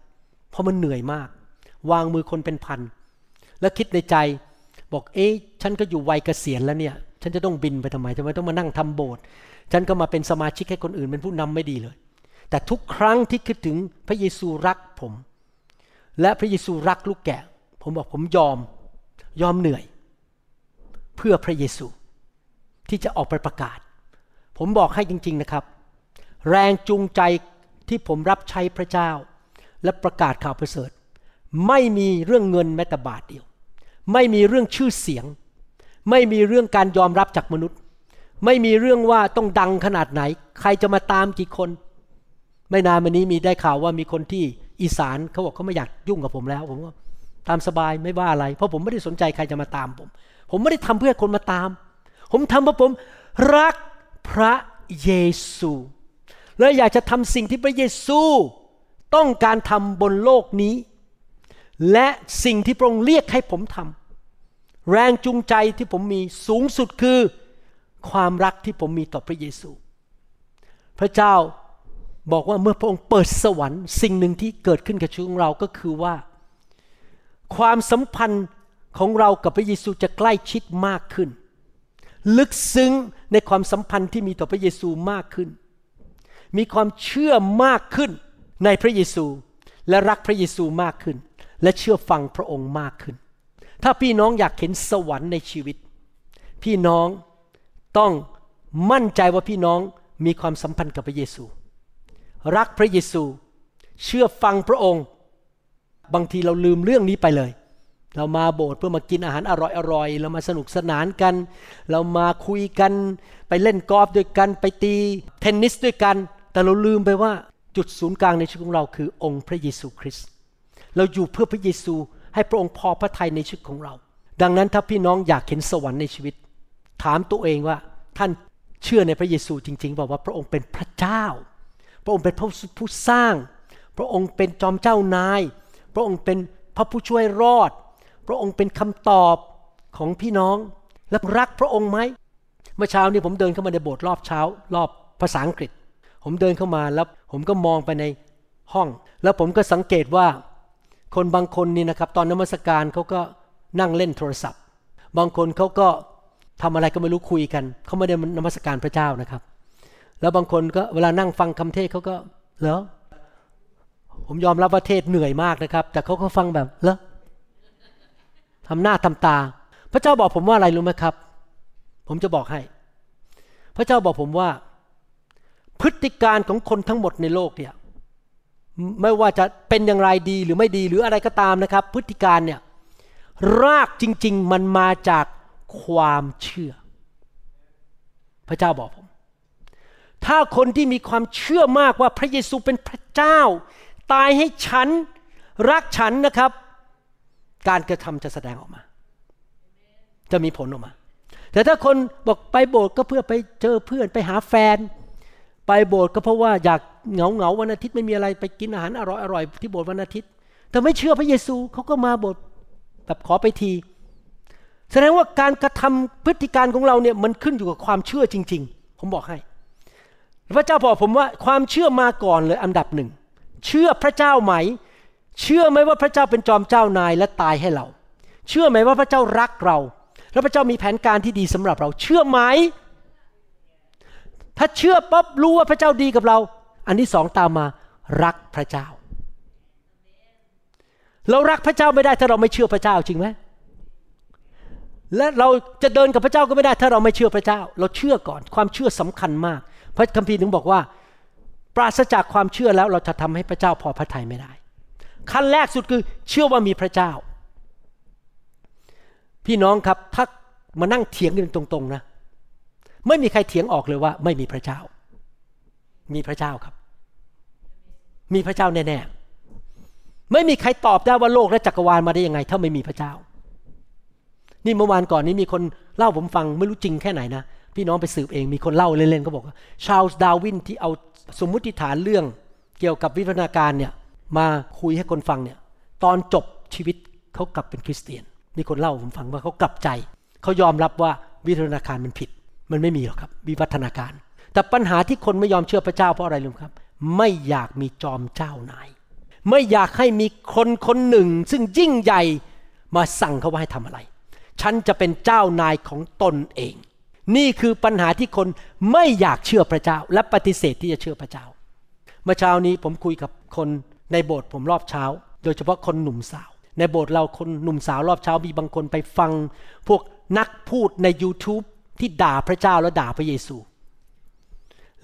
เพราะมันเหนื่อยมาก วางมือคนเป็นพัน แล้วคิดในใจบอกเอ๊ะฉันก็อยู่วัยเกษียณแล้วเนี่ย ฉันจะต้องบินไปทำไมทำไมต้องมานั่งทำโบสถ์ฉันก็มาเป็นสมาชิกให้คนอื่นเป็นผู้นำไม่ดีเลย แต่ทุกครั้งที่คิดถึงพระเยซูรักผม และพระเยซูรักลูกแกะ ผมบอกผมยอมยอมเหนื่อย เพื่อพระเยซู ที่จะออกไปประกาศ ผมบอกให้จริง ๆนะครับ แรงจูงใจที่ผมรับใช้พระเจ้า และประกาศข่าวประเสริฐ ไม่มีเรื่องเงินแม้แต่บาทเดียว ไม่มีเรื่องชื่อเสียง ไม่มีเรื่องการยอมรับจากมนุษย์ ไม่มีเรื่องว่าต้องดังขนาดไหน ใครจะมาตามกี่คน ไม่นานมานี้มีได้ข่าวว่ามีคนที่อีสานเขาบอกเขาไม่อยากยุ่งกับผมแล้วผมว่า ตามสบายไม่ว่าอะไร เพราะผมไม่ได้สนใจใครจะมาตามผม ผมไม่ได้ทำเพื่อคนมาตาม ผมทำเพราะผมรักพระเยซู และอยากจะทำสิ่งที่พระเยซูต้องการทำบนโลกนี้ และสิ่งที่พระองค์เรียกให้ผมทำแรงจูงใจที่ผมมีสูงสุดคือความรักที่ผมมีต่อพระเยซู พระเจ้าบอกว่าเมื่อพระองค์เปิดสวรรค์ สิ่งหนึ่งที่เกิดขึ้นกับชีวิตของเราก็คือว่า ความสัมพันธ์ของเรากับพระเยซูจะใกล้ชิดมากขึ้น ลึกซึ้งในความสัมพันธ์ที่มีต่อพระเยซูมากขึ้น มีความเชื่อมากขึ้นในพระเยซูและรักพระเยซูมากขึ้น และเชื่อฟังพระองค์มากขึ้น ถ้าพี่น้องอยากเห็นสวรรค์ในชีวิต พี่น้องต้องมั่นใจว่าพี่น้องมีความสัมพันธ์กับพระเยซู รักพระเยซู เชื่อฟังพระองค์ บางทีเราลืมเรื่องนี้ไปเลย เรามาโบสถ์เพื่อมากินอาหารอร่อยๆเรามาสนุกสนานกัน เรามาคุยกัน ไปเล่นกอล์ฟด้วยกัน ไปตีเทนนิสด้วยกัน แต่เราลืมไปว่าจุดศูนย์กลางในชีวิตของเราคือองค์พระเยซูคริสต์เราอยู่เพื่อพระเยซูให้พระองค์พอพระทัยในชีวิตของเรา ดังนั้นถ้าพี่น้องอยากเห็นสวรรค์ในชีวิต ถามตัวเองว่าท่านเชื่อในพระเยซูจริงๆบอกว่าพระองค์เป็นพระเจ้า พระองค์เป็นผู้ผู้สร้าง พระองค์เป็นจอมเจ้านาย พระองค์เป็นพระผู้ช่วยรอด พระองค์เป็นคำตอบของพี่น้องและรักพระองค์ไหมเมื่อเช้านี้ผมเดินเข้ามาในโบสถ์รอบเช้า รอบภาษาอังกฤษ ผมเดินเข้ามาแล้วผมก็มองไปในห้อง แล้วผมก็สังเกตว่า คนบางคนนี่นะครับ ตอนนมัสการเขาก็นั่งเล่นโทรศัพท์ บางคนเขาก็ทำอะไรก็ไม่รู้คุยกันเขาไม่ได้นมัสการพระเจ้านะครับ แล้วบางคนก็เวลานั่งฟังคำเทศเขาก็เหรอ ผมยอมรับว่าเทศเหนื่อยมากนะครับ แต่เขาก็ฟังแบบเหรอทำหน้าทำตา พระเจ้าบอกผมว่าอะไรรู้ไหมครับ ผมจะบอกให้ พระเจ้าบอกผมว่า พฤติการของคนทั้งหมดในโลกเนี่ยไม่ว่าจะเป็นอย่างไรดีหรือไม่ดีหรืออะไรก็ตามนะครับ พฤติการเนี่ยรากจริง ๆ มันมาจากความเชื่อ พระเจ้าบอกผม ถ้าคนที่มีความเชื่อมากว่าพระเยซูเป็นพระเจ้า ตายให้ฉันรักฉันนะครับ การกระทำจะแสดงออกมา จะมีผลออกมา แต่ถ้าคนบอกไปโบสถ์ก็เพื่อไปเจอเพื่อนไปหาแฟน ไปโบสถ์ก็เพราะว่าอยากเหงาเหงาวันอาทิตย์ไม่มีอะไรไปกินอาหารอร่อยอร่อยที่โบสถ์วันอาทิตย์แต่ไม่เชื่อพระเยซูเขาก็มาโบสถ์แบบขอไปที แสดงว่าการกระทำพฤติการของเราเนี่ยมันขึ้นอยู่กับความเชื่อจริง ๆ ผมบอกให้ พระเจ้าบอกผมว่าความเชื่อมาก่อนเลยอันดับหนึ่ง เชื่อพระเจ้าไหม เชื่อไหมว่าพระเจ้าเป็นจอมเจ้านายและตายให้เรา เชื่อไหมว่าพระเจ้ารักเรา และพระเจ้ามีแผนการที่ดีสำหรับเรา เชื่อไหม ถ้าเชื่อปั๊บรู้ว่าพระเจ้าดีกับเรา อันที่สองตามมารักพระเจ้า เรารักพระเจ้าไม่ได้ถ้าเราไม่เชื่อพระเจ้าจริงไหมและเราจะเดินกับพระเจ้าก็ไม่ได้ถ้าเราไม่เชื่อพระเจ้า เราเชื่อก่อนความเชื่อสำคัญมาก พระคัมภีร์ถึงบอกว่า ปราศจากความเชื่อแล้วเราจะทำให้พระเจ้าพอพระทัยไม่ได้ ขั้นแรกสุดคือเชื่อว่ามีพระเจ้า พี่น้องครับถ้ามานั่งเถียงกันตรงๆนะ ไม่มีใครเถียงออกเลยว่า ไม่มีพระเจ้า มีพระเจ้าครับ มีพระเจ้าแน่ๆไม่มีใครตอบได้ว่าโลกและจักรวาลมาได้ยังไง ถ้าไม่มีพระเจ้า นี่เมื่อวานก่อนนี้มีคนเล่าผมฟังไม่รู้จริงแค่ไหนนะพี่น้องไปสืบเองมีคนเล่าเล่นๆก็บอกว่าชาลส์ดาวินที่เอา สมมุติฐานเรื่องเกี่ยวกับวิวัฒนาการเนี่ยมาคุยให้คนฟังเนี่ยตอนจบชีวิตเขากลับเป็นคริสเตียนมีคนเล่าผมฟังว่าเขากลับใจ เขายอมรับว่าวิวัฒนาการมันผิด มันไม่มีหรอกครับ วิวัฒนาการ แต่ปัญหาที่คนไม่ยอมเชื่อพระเจ้าเพราะอะไรรู้ไหมครับ ไม่อยากมีจอมเจ้านาย ไม่อยากให้มีคนคนหนึ่ง ซึ่งยิ่งใหญ่มาสั่งเขาว่าให้ทำอะไร ฉันจะเป็นเจ้านายของตนเอง นี่คือปัญหาที่คนไม่อยากเชื่อพระเจ้า และปฏิเสธที่จะเชื่อพระเจ้า เมื่อเช้านี้ผมคุยกับคนในโบสถ์ผมรอบเช้า โดยเฉพาะคนหนุ่มสาว ในโบสถ์เราคนหนุ่มสาวรอบเช้ามีบางคนไปฟัง พวกนักพูดใน YouTube ที่ด่าพระเจ้าและด่าพระเยซู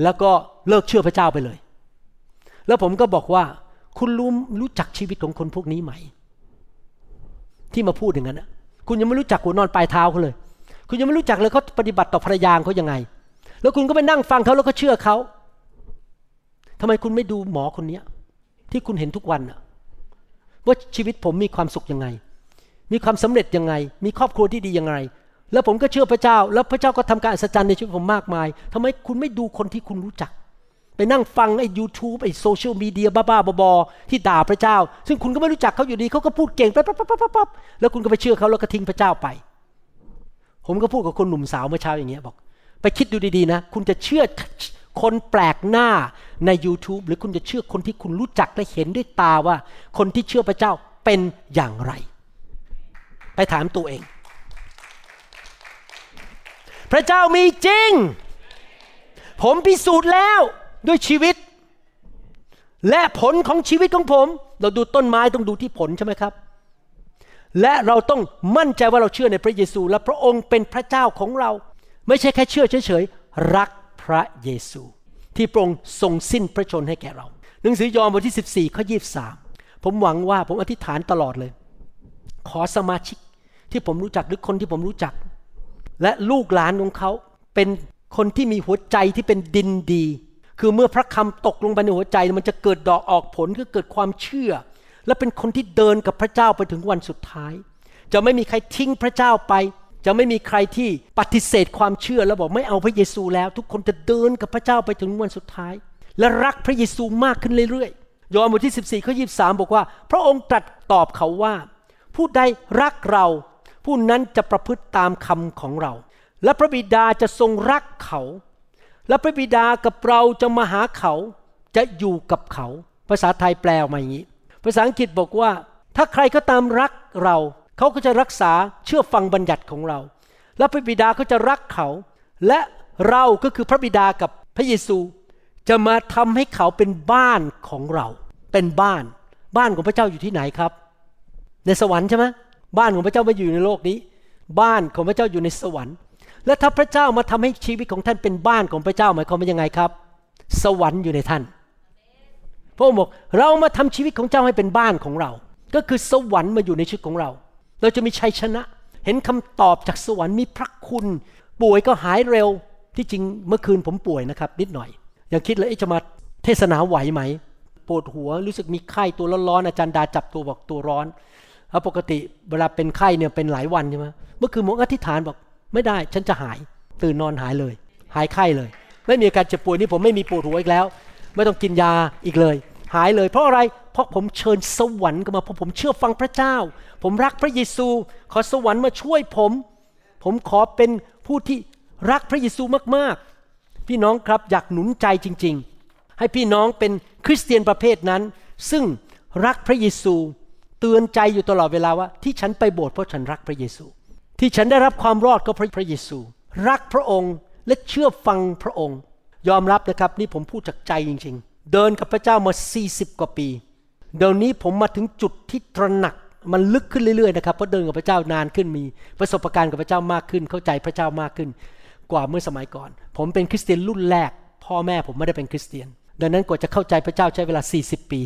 แล้วก็เลิกเชื่อพระเจ้าไปเลย แล้วผมก็บอกว่า คุณรู้รู้จักชีวิตของคนพวกนี้ไหม ที่มาพูดอย่างนั้นคุณยังไม่รู้จักหัวนอนปลายเท้าเขาเลย คุณยังไม่รู้จักเลยเขาปฏิบัติต่อภรรยาเขายังไง แล้วคุณก็ไปนั่งฟังเขาแล้วก็เชื่อเขาทำไมคุณไม่ดูหมอคนเนี้ย ที่คุณเห็นทุกวันอะว่าชีวิตผมมีความสุขยังไง มีความสำเร็จยังไง มีครอบครัวที่ดียังไง แล้วผมก็เชื่อพระเจ้า แล้วพระเจ้าก็ทำการอัศจรรย์ในชีวิตผมมากมายทำไมคุณไม่ดูคนที่คุณรู้จัก ไปนั่งฟังไอ้ YouTube ไอ้โซเชียลมีเดียบ้าๆบอๆที่ด่าพระเจ้า ซึ่งคุณก็ไม่รู้จักเขาอยู่ดีเขาก็พูดเก่งปั๊บปั๊บปั๊บปั๊บปั๊บแล้วคุณก็ไปเชื่อเขาแล้วก็ทิ้งพระเจ้าไป ผมก็พูดกับคนหนุ่มสาวเมื่อเช้าอย่างเงี้ยบอก ไปคิดดูดีๆนะ คุณจะเชื่อคนแปลกหน้าใน YouTube หรือคุณจะเชื่อคนที่คุณรู้จักและเห็นด้วยตาว่า คนที่เชื่อพระเจ้าเป็นอย่างไร ไปถามตัวเอง พระเจ้ามีจริง ผมพิสูจน์แล้วด้วยชีวิต และผลของชีวิตของผม เราดูต้นไม้ต้องดูที่ผลใช่ไหมครับ และเราต้องมั่นใจว่าเราเชื่อในพระเยซู และพระองค์เป็นพระเจ้าของเรา ไม่ใช่แค่เชื่อเฉยๆรักพระเยซู ที่พระองค์ทรงสิ้นพระชนให้แก่เรา หนังสือยอห์นบทที่ 14ข้อ23 ผมหวังว่าผมอธิษฐานตลอดเลย ขอสมาชิกที่ผมรู้จักหรือคนที่ผมรู้จัก และลูกหลานของเขาเป็นคนที่มีหัวใจที่เป็นดินดี คือเมื่อพระคำตกลงไปในหัวใจมันจะเกิดดอกออกผลคือเกิดความเชื่อ และเป็นคนที่เดินกับพระเจ้าไปถึงวันสุดท้าย จะไม่มีใครทิ้งพระเจ้าไป จะไม่มีใครที่ปฏิเสธความเชื่อแล้วบอกไม่เอาพระเยซูแล้ว ทุกคนจะเดินกับพระเจ้าไปถึงวันสุดท้าย และรักพระเยซูมากขึ้นเรื่อยๆยอห์นบทที่ 14ข้อ23บอกว่า พระองค์ตรัสตอบเขาว่า ผู้ใดรักเรา ผู้นั้นจะประพฤติตามคำของเรา และพระบิดาจะทรงรักเขา และพระบิดากับเราจะมาหาเขาจะอยู่กับเขา ภาษาไทยแปลออกมาอย่างนี้ ภาษาอังกฤษบอกว่า ถ้าใครก็ตามรักเรา เขาก็จะรักษาเชื่อฟังบัญญัติของเรา และพระบิดาก็จะรักเขา และเราก็คือพระบิดากับพระเยซู จะมาทำให้เขาเป็นบ้านของเรา เป็นบ้านบ้านของพระเจ้าอยู่ที่ไหนครับ ในสวรรค์ใช่ไหมบ้านของพระเจ้าไม่อยู่ในโลกนี้ บ้านของพระเจ้าอยู่ในสวรรค์ และถ้าพระเจ้ามาทำให้ชีวิตของท่านเป็นบ้านของพระเจ้าหมายความว่ายังไงครับ สวรรค์อยู่ในท่าน พระองค์บอกเรามาทำชีวิตของเจ้าให้เป็นบ้านของเรา ก็คือสวรรค์มาอยู่ในชีวิตของเรา เราจะมีชัยชนะ เห็นคำตอบจากสวรรค์มีพระคุณ ป่วยก็หายเร็ว ที่จริงเมื่อคืนผมป่วยนะครับ นิดหน่อย ยังคิดเลยเอ๊ะจะมาเทศนาไหวไหม ปวดหัวรู้สึกมีไข้ตัวร้อนๆอาจารย์ดาจับตัวบอกตัวร้อนแล้วปกติเวลาเป็นไข้เนี่ยเป็นหลายวันใช่ไหมเมื่อคืนผมอธิษฐานบอกไม่ได้ ฉันจะหาย ตื่นนอนหายเลย หายไข้เลย ไม่มีอาการเจ็บป่วยนี่ผมไม่มีปวดหัวอีกแล้ว ไม่ต้องกินยาอีกเลย หายเลย เพราะอะไร เพราะผมเชิญสวรรค์เข้ามาเพราะผมเชื่อฟังพระเจ้า ผมรักพระเยซู ขอสวรรค์มาช่วยผม ผมขอเป็นผู้ที่รักพระเยซูมากๆ พี่น้องครับอยากหนุนใจจริง ๆ ให้พี่น้องเป็นคริสเตียนประเภทนั้น ซึ่งรักพระเยซู เตือนใจอยู่ตลอดเวลาว่า ที่ฉันไปโบสถ์เพราะฉันรักพระเยซู ที่ฉันได้รับความรอดก็เพราะพระเยซู รักพระองค์และเชื่อฟังพระองค์ ยอมรับนะครับนี่ผมพูดจากใจจริง ๆ เดินกับพระเจ้ามา 40 กว่าปี เดี๋ยวนี้ผมมาถึงจุดที่ตระหนักมันลึกขึ้นเรื่อยๆนะครับเพราะเดินกับพระเจ้านานขึ้นมีประสบการณ์กับพระเจ้ามากขึ้น เข้าใจพระเจ้ามากขึ้น กว่าเมื่อสมัยก่อน ผมเป็นคริสเตียนรุ่นแรก พ่อแม่ผมไม่ได้เป็นคริสเตียน ดังนั้นกว่าจะเข้าใจพระเจ้าใช้เวลา 40 ปี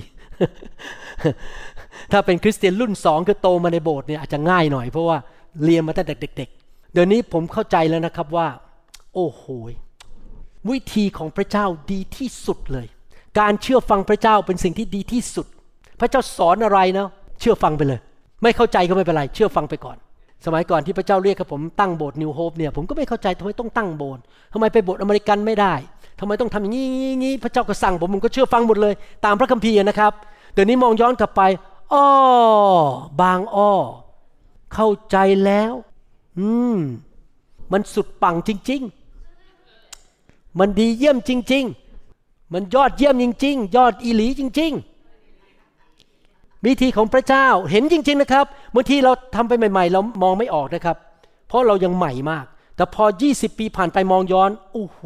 ถ้าเป็นคริสเตียนรุ่นสองคือโตมาในโบสถ์เนี่ยอาจจะง่ายหน่อยเพราะว่าเรียนมาตั้งแต่เด็ก ๆ เดี๋ยวนี้ผมเข้าใจแล้วนะครับว่า โอ้โหวิธีของพระเจ้าดีที่สุดเลย การเชื่อฟังพระเจ้าเป็นสิ่งที่ดีที่สุด พระเจ้าสอนอะไรนะเชื่อฟังไปเลย ไม่เข้าใจก็ไม่เป็นไร เชื่อฟังไปก่อน สมัยก่อนที่พระเจ้าเรียกผมตั้งโบสถ์นิวโฮปเนี่ยผมก็ไม่เข้าใจทำไมต้องตั้งโบสถ์ทำไมไปโบสถ์อเมริกันไม่ได้ทำไมต้องทำอย่างนี้อย่างนี้พระเจ้าก็สั่งผมผมก็เชื่อฟังหมดเลย ตามพระคัมภีร์นะครับเดี๋ยวนี้มองย้อนกลับไปอ้อบางอ้อเข้าใจแล้ว อืม มันสุดปังจริง ๆ มันดีเยี่ยมจริง ๆ มันยอดเยี่ยมจริง ๆ ยอดอีหลีจริง ๆ วิธีของพระเจ้าเห็นจริง ๆนะครับบางทีเราทำไปใหม่ ๆ เรามองไม่ออกนะครับ เพราะเรายังใหม่มาก แต่พอ 20 ปีผ่านไปมองย้อนโอ้โห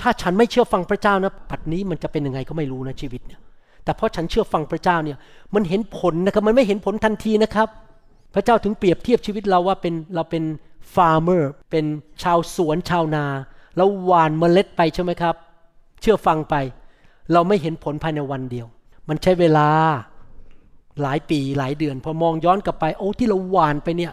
ถ้าฉันไม่เชื่อฟังพระเจ้านะปัดนี้มันจะเป็นยังไงก็ไม่รู้นะชีวิตเนี่ยแต่เพราะฉันเชื่อฟังพระเจ้าเนี่ยมันเห็นผลนะครับมันไม่เห็นผลทันทีนะครับ พระเจ้าถึงเปรียบเทียบชีวิตเราว่าเป็นเราเป็น farmer เป็นชาวสวนชาวนาแล้วหว่านเมล็ดไปใช่ไหมครับ เชื่อฟังไป เราไม่เห็นผลภายในวันเดียว มันใช้เวลาหลายปีหลายเดือน พอมองย้อนกลับไป โอ้ที่เราหว่านไปเนี่ย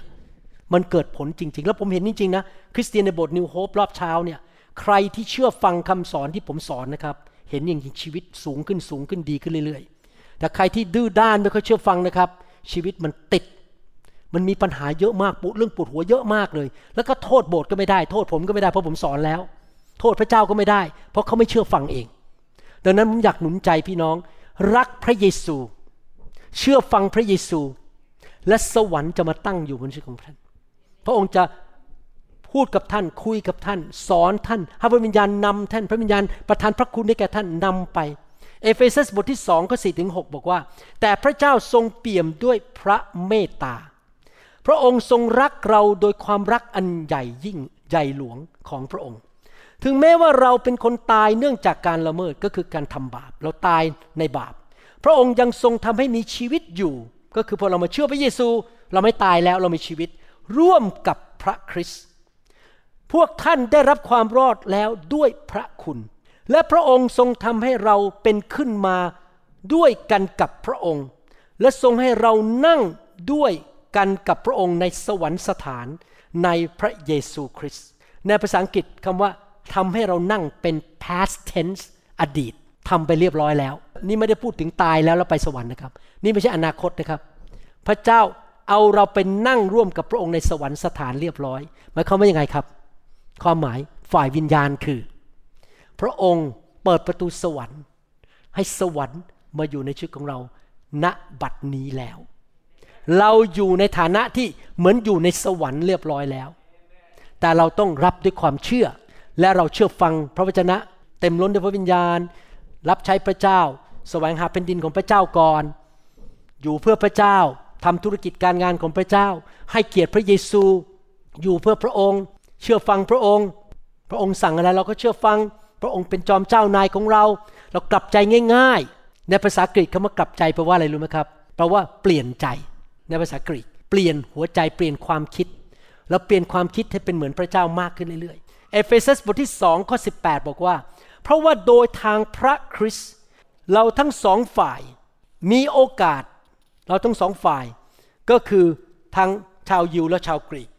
มันเกิดผลจริง ๆ แล้วผมเห็นจริง ๆ นะ คริสเตียนในโบสถ์ New Hope รอบเช้าเนี่ย ใครที่เชื่อฟังคำสอนที่ผมสอนนะครับ เห็นอย่างชีวิตสูงขึ้นสูงขึ้นดีขึ้นเรื่อยๆ แต่ใครที่ดื้อด้านไม่ค่อยเชื่อฟังนะครับ ชีวิตมันติด มันมีปัญหาเยอะมากปุเรื่องปวดหัวเยอะมากเลย แล้วก็โทษโบสถ์ก็ไม่ได้ โทษผมก็ไม่ได้เพราะผมสอนแล้ว โทษพระเจ้าก็ไม่ได้ เพราะเขาไม่เชื่อฟังเอง ดังนั้นผมอยากหนุนใจพี่น้อง รักพระเยซู เชื่อฟังพระเยซู และสวรรค์จะมาตั้งอยู่บนชีวิตของท่าน พระองค์จะพูดกับท่านคุยกับท่าน สอนท่านให้พระวิญญาณนำท่านพระวิญญาณประทานพระคุณให้แก่ท่านนำไป เอเฟซัสบทที่สองข้อสี่ถึงหบอกว่า แต่พระเจ้าทรงเปี่ยมด้วยพระเมตตา พระองค์ทรงรักเราโดยความรักอันใหญ่ยิ่งใหญ่หลวงของพระองค์ ถึงแม้ว่าเราเป็นคนตายเนื่องจากการละเมิดก็คือการทำบาป เราตายในบาป พระองค์ยังทรงทำให้มีชีวิตอยู่ ก็คือพอเรามาเชื่อพระเยซู เราไม่ตายแล้วเรามีชีวิต ร่วมกับพระคริสต์พวกท่านได้รับความรอดแล้วด้วยพระคุณ และพระองค์ทรงทำให้เราเป็นขึ้นมาด้วยกันกับพระองค์ และทรงให้เรานั่งด้วยกันกับพระองค์ในสวรรคสถานในพระเยซูคริสต์ในภาษาอังกฤษคำว่า ทำให้เรานั่งเป็น past tense อดีตทำไปเรียบร้อยแล้ว นี่ไม่ได้พูดถึงตายแล้วแล้วไปสวรรค์นะครับ นี่ไม่ใช่อนาคตนะครับ พระเจ้าเอาเราเป็นนั่งร่วมกับพระองค์ในสวรรคสถานเรียบร้อยหมายความว่ายังไงครับ ความหมายฝ่ายวิญญาณคือ พระองค์เปิดประตูสวรรค์ ให้สวรรค์มาอยู่ในชีวิตของเราณบัดนี้แล้ว เราอยู่ในฐานะที่เหมือนอยู่ในสวรรค์เรียบร้อยแล้ว แต่เราต้องรับด้วยความเชื่อ และเราเชื่อฟังพระวจนะ เต็มล้นด้วยพระวิญญาณ รับใช้พระเจ้า แสวงหาแผ่นดินของพระเจ้าก่อน อยู่เพื่อพระเจ้าทำธุรกิจการงานของพระเจ้า ให้เกียรติพระเยซู อยู่เพื่อพระองค์ เชื่อฟังพระองค์ พระองค์สั่งอะไรเราก็เชื่อฟัง พระองค์เป็นจอมเจ้านายของเรา เรากลับใจง่ายๆ ในภาษากรีกคำว่ากลับใจแปลว่าอะไรรู้ไหมครับแปลว่าเปลี่ยนใจในภาษากรีก เปลี่ยนหัวใจเปลี่ยนความคิดเราเปลี่ยนความคิดให้เป็นเหมือนพระเจ้ามากขึ้นเรื่อย เอเฟซัสบทที่2ข้อ18 บอกว่า เพราะว่าโดยทางพระคริสต์เราทั้งสองฝ่ายมีโอกาส เราทั้งสองฝ่าย ก็คือทั้งชาวยิวและชาวกรีก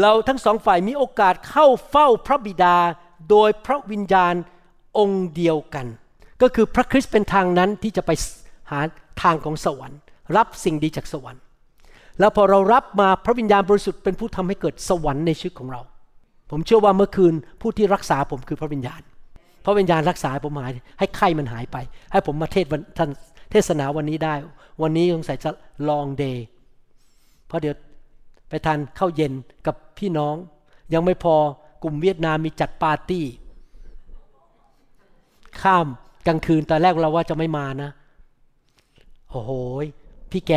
เราทั้งสองฝ่ายมีโอกาสเข้าเฝ้าพระบิดาโดยพระวิญญาณองค์เดียวกัน ก็คือพระคริสต์เป็นทางนั้นที่จะไปหาทางของสวรรค์ รับสิ่งดีจากสวรรค์ แล้วพอเรารับมาพระวิญญาณบริสุทธิ์เป็นผู้ทำให้เกิดสวรรค์ในชีวิตของเรา ผมเชื่อว่าเมื่อคืนผู้ที่รักษาผมคือพระวิญญาณ พระวิญญาณรักษาผมหายให้ไข้มันหายไป ให้ผมมาเทศวันท่านเทศนาวันนี้ได้ วันนี้สงสัยจะลองเดย์เพราะเดี๋ยวไปทานข้าวเย็นกับพี่น้อง ยังไม่พอกลุ่มเวียดนามมีจัดปาร์ตี้ ข้ามกลางคืนตอนแรกเราว่าจะไม่มานะโอ้โหพี่แก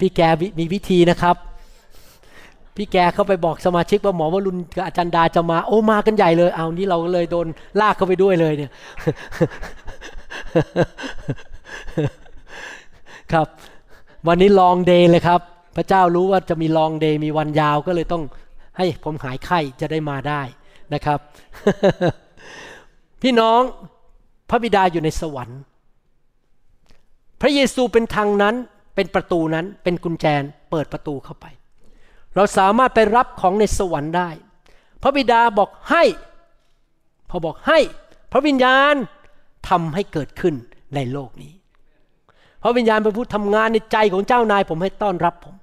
พี่แกมีวิธีนะครับ พี่แกเข้าไปบอกสมาชิกว่าหมอวรุณกับอาจารย์ดาจะมา โอ้มากันใหญ่เลย เอานี่เราเลยโดนลากเข้าไปด้วยเลยเนี่ย ครับ วันนี้ลองเดย์เลยครับ พระเจ้ารู้ว่าจะมีลองเดย์มีวันยาวก็เลยต้องให้ผมหายไข้จะได้มาได้นะครับ พี่น้องพระบิดาอยู่ในสวรรค์ พระเยซูเป็นทางนั้นเป็นประตูนั้นเป็นกุญแจเปิดประตูเข้าไป เราสามารถไปรับของในสวรรค์ได้ พระบิดาบอกให้ พอบอกให้ พระวิญญาณทำให้เกิดขึ้นในโลกนี้ พระวิญญาณเป็นผู้ทำงานในใจของเจ้านายผมให้ต้อนรับผม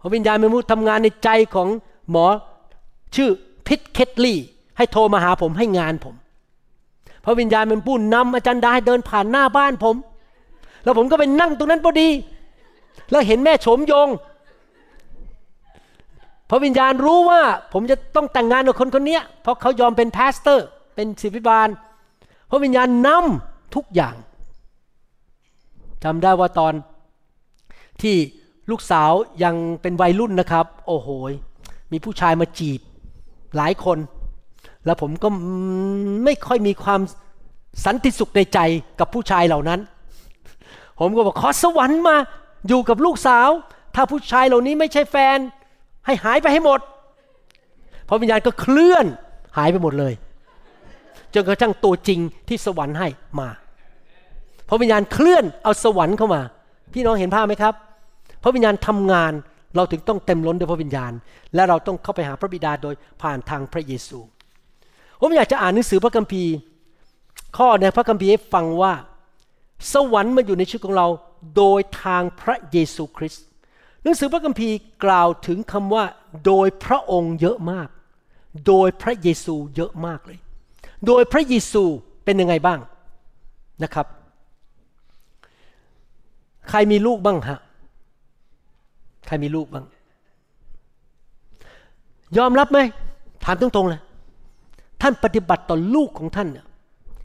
พระวิญญาณเป็นผู้ทำงานในใจของหมอชื่อพิทเคทลี่ให้โทรมาหาผมให้งานผม พระวิญญาณเป็นผู้นำอาจารย์ดาให้เดินผ่านหน้าบ้านผม แล้วผมก็ไปนั่งตรงนั้นพอดี แล้วเห็นแม่โฉมยง พระวิญญาณรู้ว่าผมจะต้องแต่งงานกับคนคนนี้เพราะเขายอมเป็น pastor เป็นศิษยาภิบาล พระวิญญาณนำทุกอย่างจำได้ว่าตอนที่ลูกสาวยังเป็นวัยรุ่นนะครับ โอ้โหมีผู้ชายมาจีบหลายคน แล้วผมก็ไม่ค่อยมีความสันติสุขในใจกับผู้ชายเหล่านั้น ผมก็บอกขอสวรรค์มาอยู่กับลูกสาว ถ้าผู้ชายเหล่านี้ไม่ใช่แฟน ให้หายไปให้หมด พระวิญญาณก็เคลื่อนหายไปหมดเลย จนกระทั่งตัวจริงที่สวรรค์ให้มา พระวิญญาณเคลื่อนเอาสวรรค์เข้ามา พี่น้องเห็นภาพไหมครับ พระวิญญาณทำงานเราถึงต้องเต็มล้นด้วยพระวิญญาณ และเราต้องเข้าไปหาพระบิดาโดยผ่านทางพระเยซู ผมอยากจะอ่านหนังสือพระคัมภีร์ ข้อในพระคัมภีร์ให้ฟังว่า สวรรค์มาอยู่ในชีวิตของเราโดยทางพระเยซูคริสต์ หนังสือพระคัมภีร์กล่าวถึงคำว่า โดยพระองค์เยอะมาก โดยพระเยซูเยอะมากเลย โดยพระเยซูเป็นยังไงบ้างนะครับ ใครมีลูกบ้างฮะใครมีลูกบ้าง ยอมรับไหมถามตรงๆเลยท่านปฏิบัติต่อลูกของท่าน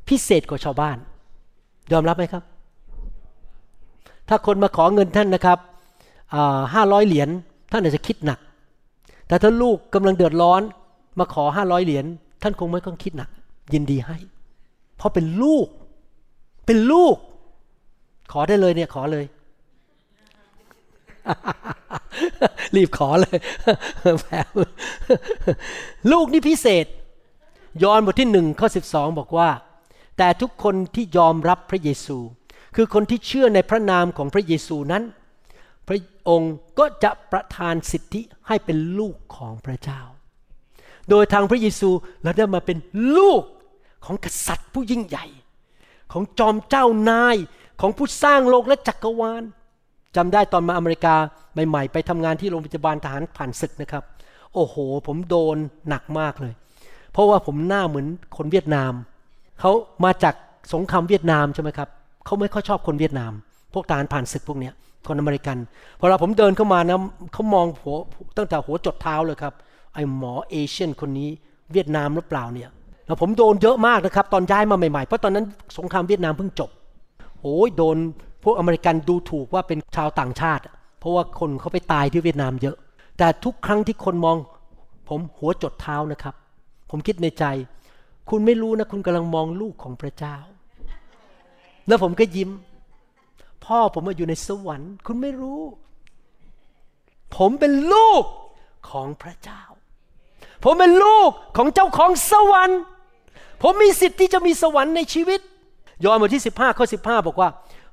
พิเศษกว่าชาวบ้าน ยอมรับไหมครับ ถ้าคนมาขอเงินท่านนะครับ ห้าร้อยเหรียญท่านอาจจะคิดหนัก แต่ถ้าลูกกำลังเดือดร้อนมาขอห้าร้อยเหรียญท่านคงไม่ต้องคิดหนัก ยินดีให้ เพราะเป็นลูก เป็นลูก ขอได้เลยเนี่ยขอเลย รีบขอเลยแผลลูกนี่พิเศษ ยอห์นบทที่หนึ่งข้อสิบสองบอกว่า แต่ทุกคนที่ยอมรับพระเยซู คือคนที่เชื่อในพระนามของพระเยซูนั้น พระองค์ก็จะประทานสิทธิให้เป็นลูกของพระเจ้า โดยทางพระเยซูเราได้มาเป็นลูกของกษัตริย์ผู้ยิ่งใหญ่ ของจอมเจ้านายของผู้สร้างโลกและจักรวาลจำได้ตอนมาอเมริกาใหม่ๆ ไปทำงานที่โรงพยาบาลทหารผ่านศึกนะครับ โอ้โห ผมโดนหนักมากเลย เพราะว่าผมหน้าเหมือนคนเวียดนาม เขามาจากสงครามเวียดนามใช่ไหมครับ เขาไม่ค่อยชอบคนเวียดนาม พวกทหารผ่านศึกพวกเนี้ย คนอเมริกันพอเราผมเดินเข้ามานะเขามองหัวตั้งแต่หัวจดเท้าเลยครับไอหมอเอเชียนคนนี้เวียดนามหรือเปล่าเนี่ยแล้วผมโดนเยอะมากนะครับ ตอนย้ายมาใหม่ๆ เพราะตอนนั้นสงครามเวียดนามเพิ่งจบโอ้ยโดนพวกอเมริกันดูถูกว่าเป็นชาวต่างชาติ เพราะว่าคนเขาไปตายที่เวียดนามเยอะ แต่ทุกครั้งที่คนมอง ผมหัวจดเท้านะครับ ผมคิดในใจ คุณไม่รู้นะคุณกำลังมองลูกของพระเจ้า แล้วผมก็ยิ้ม พ่อผมมาอยู่ในสวรรค์ คุณไม่รู้ ผมเป็นลูกของพระเจ้า ผมเป็นลูกของเจ้าของสวรรค์ ผมมีสิทธิ์ที่จะมีสวรรค์ในชีวิต ยอห์นบทที่ 15ข้อ15 บอกว่า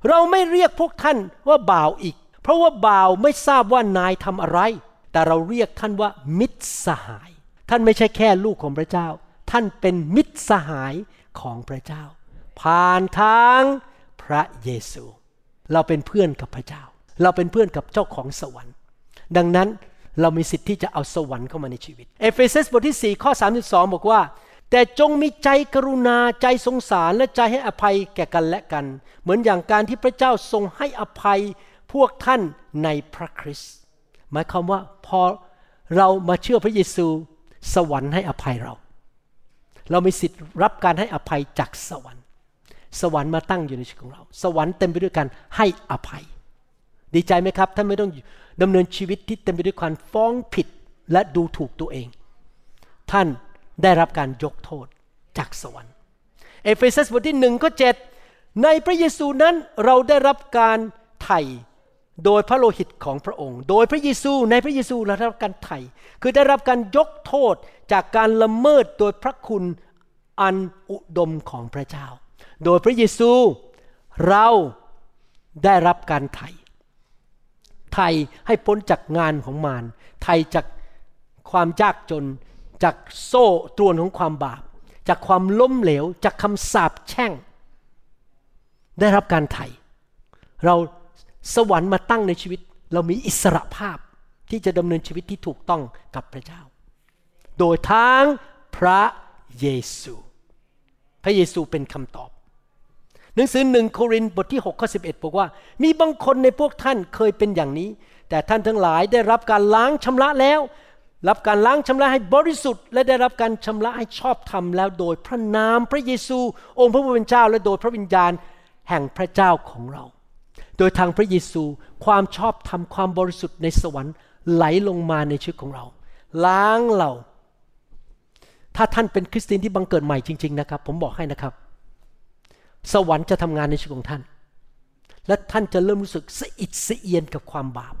เราไม่เรียกพวกท่านว่าบ่าวอีก เพราะว่าบ่าวไม่ทราบว่านายทำอะไร แต่เราเรียกท่านว่ามิตรสหาย ท่านไม่ใช่แค่ลูกของพระเจ้า ท่านเป็นมิตรสหายของพระเจ้า ผ่านทางพระเยซู เราเป็นเพื่อนกับพระเจ้า เราเป็นเพื่อนกับเจ้าของสวรรค์ ดังนั้นเรามีสิทธิ์ที่จะเอาสวรรค์เข้ามาในชีวิต เอเฟซัสบทที่ 4 ข้อ 32 บอกว่า แต่จงมีใจกรุณาใจสงสารและใจให้อภัยแก่กันและกัน เหมือนอย่างการที่พระเจ้าทรงให้อภัยพวกท่านในพระคริสต์หมายความว่าพอเรามาเชื่อพระเยซู สวรรค์ให้อภัยเรา เรามีสิทธิ์รับการให้อภัยจากสวรรค์ สวรรค์มาตั้งอยู่ในชีวิตของเรา สวรรค์เต็มไปด้วยการให้อภัย ดีใจไหมครับท่านไม่ต้องดำเนินชีวิตที่เต็มไปด้วยการฟ้องผิดและดูถูกตัวเอง ท่านได้รับการยกโทษจากสวรรค์ เอเฟซัสบทที่หนึ่งข้อเจ็ดในพระเยซูนั้นเราได้รับการไถ่โดยพระโลหิตของพระองค์ โดยพระเยซูในพระเยซูเราได้รับการไถ่คือได้รับการยกโทษจากการละเมิดโดยพระคุณอันอุดมของพระเจ้า โดยพระเยซูเราได้รับการไถ่ไถ่ให้พ้นจากงานของมารไถ่จากความยากจน จากโซ่ตรวนของความบาป จากความล้มเหลว จากคำสาปแช่ง ได้รับการไถ่เราสวรรค์มาตั้งในชีวิต เรามีอิสระภาพที่จะดำเนินชีวิตที่ถูกต้องกับพระเจ้า โดยทางพระเยซู พระเยซูเป็นคำตอบ หนังสือหนึ่งโครินธ์บทที่6ข้อ11บอกว่า มีบางคนในพวกท่านเคยเป็นอย่างนี้ แต่ท่านทั้งหลายได้รับการล้างชำระแล้ว รับการล้างชำระให้บริสุทธิ์ และได้รับการชำระให้ชอบธรรมแล้ว โดยพระนามพระเยซู องค์พระผู้เป็นเจ้า และโดยพระวิญญาณแห่งพระเจ้าของเรา โดยทางพระเยซูความชอบธรรมความบริสุทธิ์ในสวรรค์ไหลลงมาในชีวิตของเรา ล้างเรา ถ้าท่านเป็นคริสเตียนที่บังเกิดใหม่จริง ๆนะครับ ผมบอกให้นะครับ สวรรค์จะทำงานในชีวิตของท่าน และท่านจะเริ่มรู้สึกสะอิดสะเอียนกับความบาป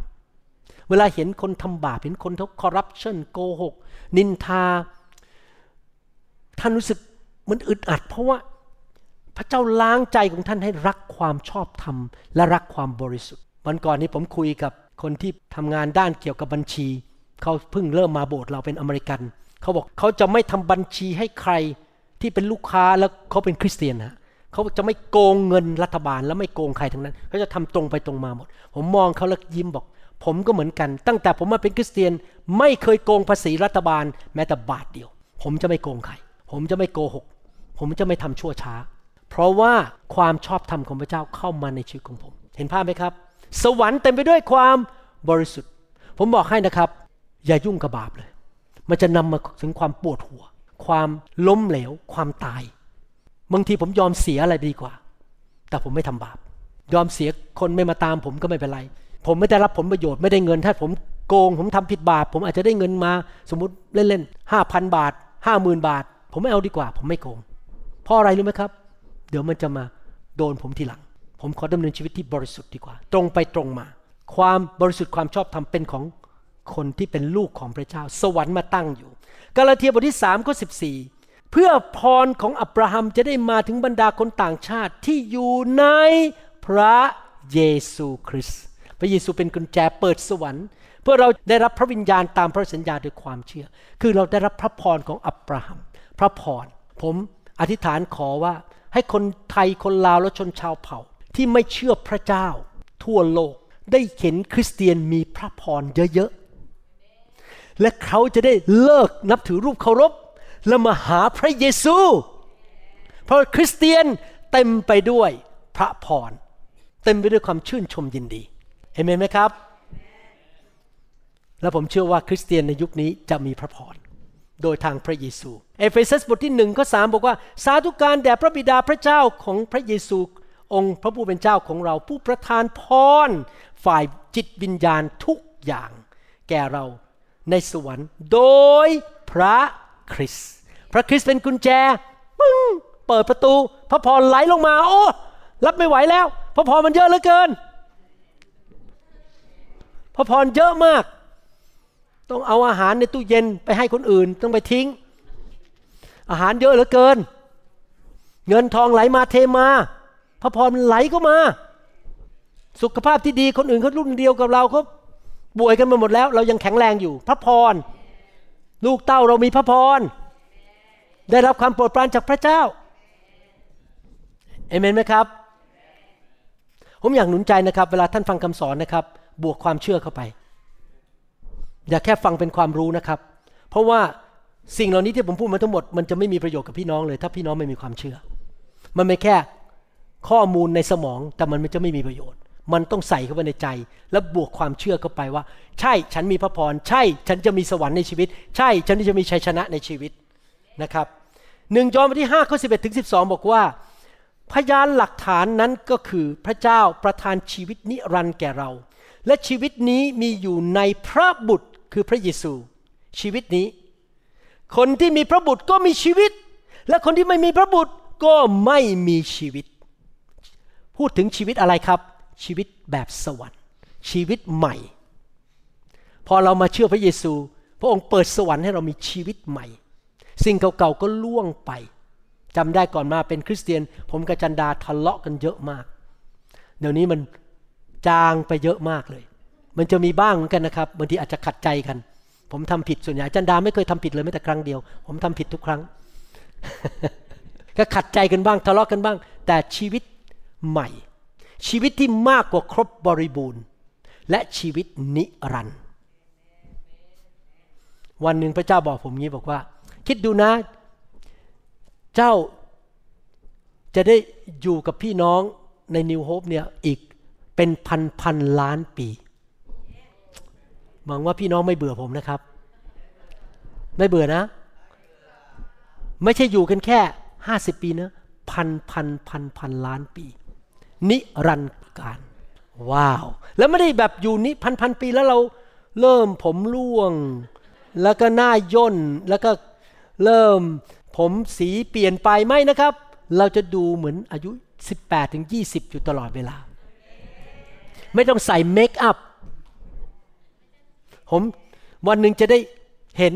เวลาเห็นคนทำบาป เห็นคนทคอร์รัปชันโกหก นินทา ท่านรู้สึกมันอึดอัด เพราะว่าพระเจ้าล้างใจของท่านให้รักความชอบธรรม และรักความบริสุทธิ์ วันก่อนนี้ผมคุยกับคนที่ทำงานด้านเกี่ยวกับบัญชี เขาเพิ่งเริ่มมาโบสถ์เราเป็นอเมริกัน เขาบอกเขาจะไม่ทำบัญชีให้ใครที่เป็นลูกค้าแล้วเขาเป็นคริสเตียนฮะ เขาจะไม่โกงเงินรัฐบาล และไม่โกงใครทั้งนั้นเขาจะทำตรงไปตรงมาหมด ผมมองเขาแล้วยิ้มบอก ผมก็เหมือนกัน ตั้งแต่ผมมาเป็นคริสเตียน ไม่เคยโกงภาษีรัฐบาล แม้แต่บาทเดียว ผมจะไม่โกงใคร ผมจะไม่โกหก ผมจะไม่ทำชั่วช้า เพราะว่าความชอบธรรมของพระเจ้าเข้ามาในชีวิตของผม เห็นภาพไหมครับ สวรรค์เต็มไปด้วยความบริสุทธิ์ ผมบอกให้นะครับ อย่ายุ่งกับบาปเลย มันจะนำมาถึงความปวดหัว ความล้มเหลว ความตาย บางทีผมยอมเสียอะไรดีกว่า แต่ผมไม่ทำบาป ยอมเสียคนไม่มาตามผมก็ไม่เป็นไร ผมไม่ได้รับผลประโยชน์ไม่ได้เงิน ถ้าผมโกง ผมทำผิดบาป ผมอาจจะได้เงินมา สมมติเล่นๆห้าพันบาทห้าหมื่นบาท ผมไม่เอาดีกว่า ผมไม่โกง เพราะอะไรรู้ไหมครับ เดี๋ยวมันจะมาโดนผมทีหลัง ผมขอดำเนินชีวิตที่บริสุทธิ์ดีกว่า ตรงไปตรงมา ความบริสุทธิ์ความชอบธรรมเป็นของคนที่เป็นลูกของพระเจ้า สวรรค์มาตั้งอยู่ กาลาเทียบทที่3ข้อ14เพื่อพรของอับราฮัมจะได้มาถึงบรรดาคนต่างชาติที่อยู่ในพระเยซูคริสต์พระเยซูเป็นกุญแจเปิดสวรรค์ เพื่อเราได้รับพระวิญญาณตามพระสัญญาด้วยความเชื่อ คือเราได้รับพระพรของอับราฮัม พระพร ผมอธิษฐานขอว่าให้คนไทยคนลาวและชนชาวเผ่า ที่ไม่เชื่อพระเจ้า ทั่วโลกได้เห็นคริสเตียนมีพระพรเยอะๆและเขาจะได้เลิกนับถือรูปเคารพ และมาหาพระเยซู เพราะคริสเตียนเต็มไปด้วยพระพร เต็มไปด้วยความชื่นชมยินดีเห็นไหมครับ และผมเชื่อว่าคริสเตียนในยุคนี้จะมีพระพรโดยทางพระเยซู เอเฟซัสบทที่หนึ่งข้อสามบอกว่า สาธุการแด่พระบิดาพระเจ้าของพระเยซู องค์พระผู้เป็นเจ้าของเราผู้ประทานพรฝ่ายจิตวิญญาณทุกอย่าง แก่เราในสวรรค์ โดยพระ คริสต์พระคริสต์เป็นกุญแจปึ้งเปิดประตู พระพรไหลลงมา โอ้รับไม่ไหวแล้ว พระพรมันเยอะเหลือเกิน พระพรเยอะมาก ต้องเอาอาหารในตู้เย็นไปให้คนอื่น ต้องไปทิ้ง อาหารเยอะเหลือเกิน เงินทองไหลมาเทมา พระพรมันไหลก็มา สุขภาพที่ดีคนอื่นเขารุ่นเดียวกับเราเขาป่วยกันมาหมดแล้ว เรายังแข็งแรงอยู่ พระพร ลูกเต้าเรามีพระพร ได้รับความโปรดปรานจากพระเจ้าเอเมนไหมครับ ผมอยากหนุนใจนะครับ เวลาท่านฟังคำสอนนะครับ บวกความเชื่อเข้าไป อย่าแค่ฟังเป็นความรู้นะครับ เพราะว่าสิ่งเหล่านี้ที่ผมพูดมาทั้งหมดมันจะไม่มีประโยชน์กับพี่น้องเลย ถ้าพี่น้องไม่มีความเชื่อ มันไม่แค่ข้อมูลในสมองแต่มันจะไม่มีประโยชน์ มันต้องใส่เข้าไปในใจ แล้วบวกความเชื่อเข้าไปว่า ใช่ฉันมีพระพร ใช่ฉันจะมีสวรรค์ในชีวิต ใช่ฉันจะมีชัยชนะในชีวิตนะครับหนึ่งยอห์นบทที่5ข้อ11ถึง12 บอกว่า พยานหลักฐานนั้นก็คือพระเจ้าประทานชีวิตนิรันดร์แก่เรา และชีวิตนี้มีอยู่ในพระบุตรคือพระเยซู ชีวิตนี้ คนที่มีพระบุตรก็มีชีวิต และคนที่ไม่มีพระบุตรก็ไม่มีชีวิต พูดถึงชีวิตอะไรครับ ชีวิตแบบสวรรค์ ชีวิตใหม่ พอเรามาเชื่อพระเยซู พระองค์เปิดสวรรค์ให้เรามีชีวิตใหม่ สิ่งเก่าๆก็ล่วงไปจำได้ก่อนมาเป็นคริสเตียน ผมกับจันดาทะเลาะกันเยอะมาก เดี๋ยวนี้มันจางไปเยอะมากเลย มันจะมีบ้างเหมือนกันนะครับบางทีอาจจะขัดใจกัน ผมทำผิดส่วนใหญ่จันดาไม่เคยทำผิดเลยแม้แต่ครั้งเดียว ผมทำผิดทุกครั้ง ก็ขัดใจกันบ้างทะเลาะกันบ้าง แต่ชีวิตใหม่ ชีวิตที่มากกว่าครบบริบูรณ์ และชีวิตนิรันดร์วันหนึ่งพระเจ้าบอกผมงี้บอกว่า คิดดูนะ เจ้าจะได้อยู่กับพี่น้องในนิวโฮปเนี่ยอีกเป็นพันพันล้านปีหวังว่าพี่น้องไม่เบื่อผมนะครับ ไม่เบื่อนะ ไม่ใช่อยู่กันแค่ห้าสิบปีนะพันพันพันพันล้านปี นิรันดร์การ ว้าว แล้วไม่ได้แบบอยู่นี้พันพันปีแล้วเราเริ่มผมร่วง แล้วก็หน้าย่นแล้วก็เริ่มผมสีเปลี่ยนไปไหมนะครับ เราจะดูเหมือนอายุ 18ถึง20 อยู่ตลอดเวลา ไม่ต้องใส่เมคอัพผมวันหนึ่งจะได้เห็น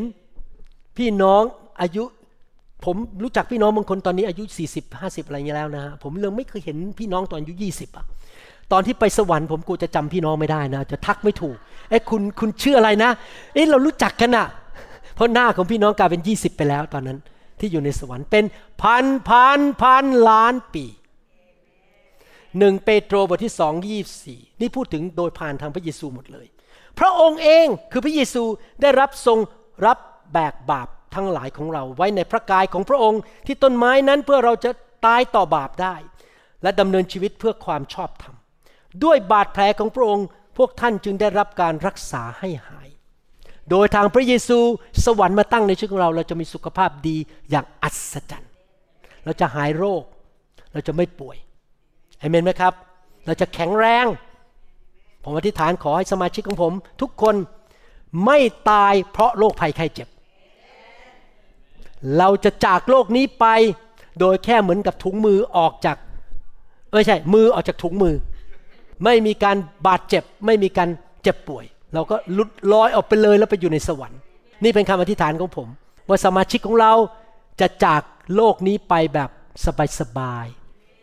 พี่น้องอายุ ผมรู้จักพี่น้องบางคนตอนนี้อายุ 40 50 อะไรเงี้ยแล้วนะฮะผมเลยไม่เคยเห็นพี่น้องตอนอายุ 20อะตอนที่ไปสวรรค์ผมกูจะจำพี่น้องไม่ได้นะ จะทักไม่ถูกเอ้คุณคุณชื่ออะไรนะเอ้เรารู้จักกันอะเพราะหน้าของพี่น้องกลายเป็น 20 ไปแล้วตอนนั้นที่อยู่ในสวรรค์เป็นพันพันพันล้านปีหนึ่งเปโตรบทที่สองยี่สี่นี่พูดถึงโดยผ่านทางพระเยซูหมดเลย พระองค์เองคือพระเยซูได้รับทรงรับแบกบาป ทั้งหลายของเราไว้ในพระกายของพระองค์ ที่ต้นไม้นั้นเพื่อเราจะตายต่อบาปได้ และดำเนินชีวิตเพื่อความชอบธรรม ด้วยบาดแผลของพระองค์ พวกท่านจึงได้รับการรักษาให้หาย โดยทางพระเยซูสวรรค์มาตั้งในชีวิตของเรา เราจะมีสุขภาพดีอย่างอัศจรรย์ เราจะหายโรค เราจะไม่ป่วยเอเมนไหมครับ เราจะแข็งแรง ผมอธิษฐานขอให้สมาชิกของผม ทุกคนไม่ตายเพราะโรคภัยไข้เจ็บ เราจะจากโลกนี้ไป โดยแค่เหมือนกับถุงมือออกจากไม่ใช่ มือออกจากถุงมือ ไม่มีการบาดเจ็บ ไม่มีการเจ็บป่วย เราก็ลุดลอยออกไปเลยแล้วไปอยู่ในสวรรค์ นี่เป็นคำอธิษฐานของผม ว่าสมาชิกของเราจะจากโลกนี้ไปแบบสบาย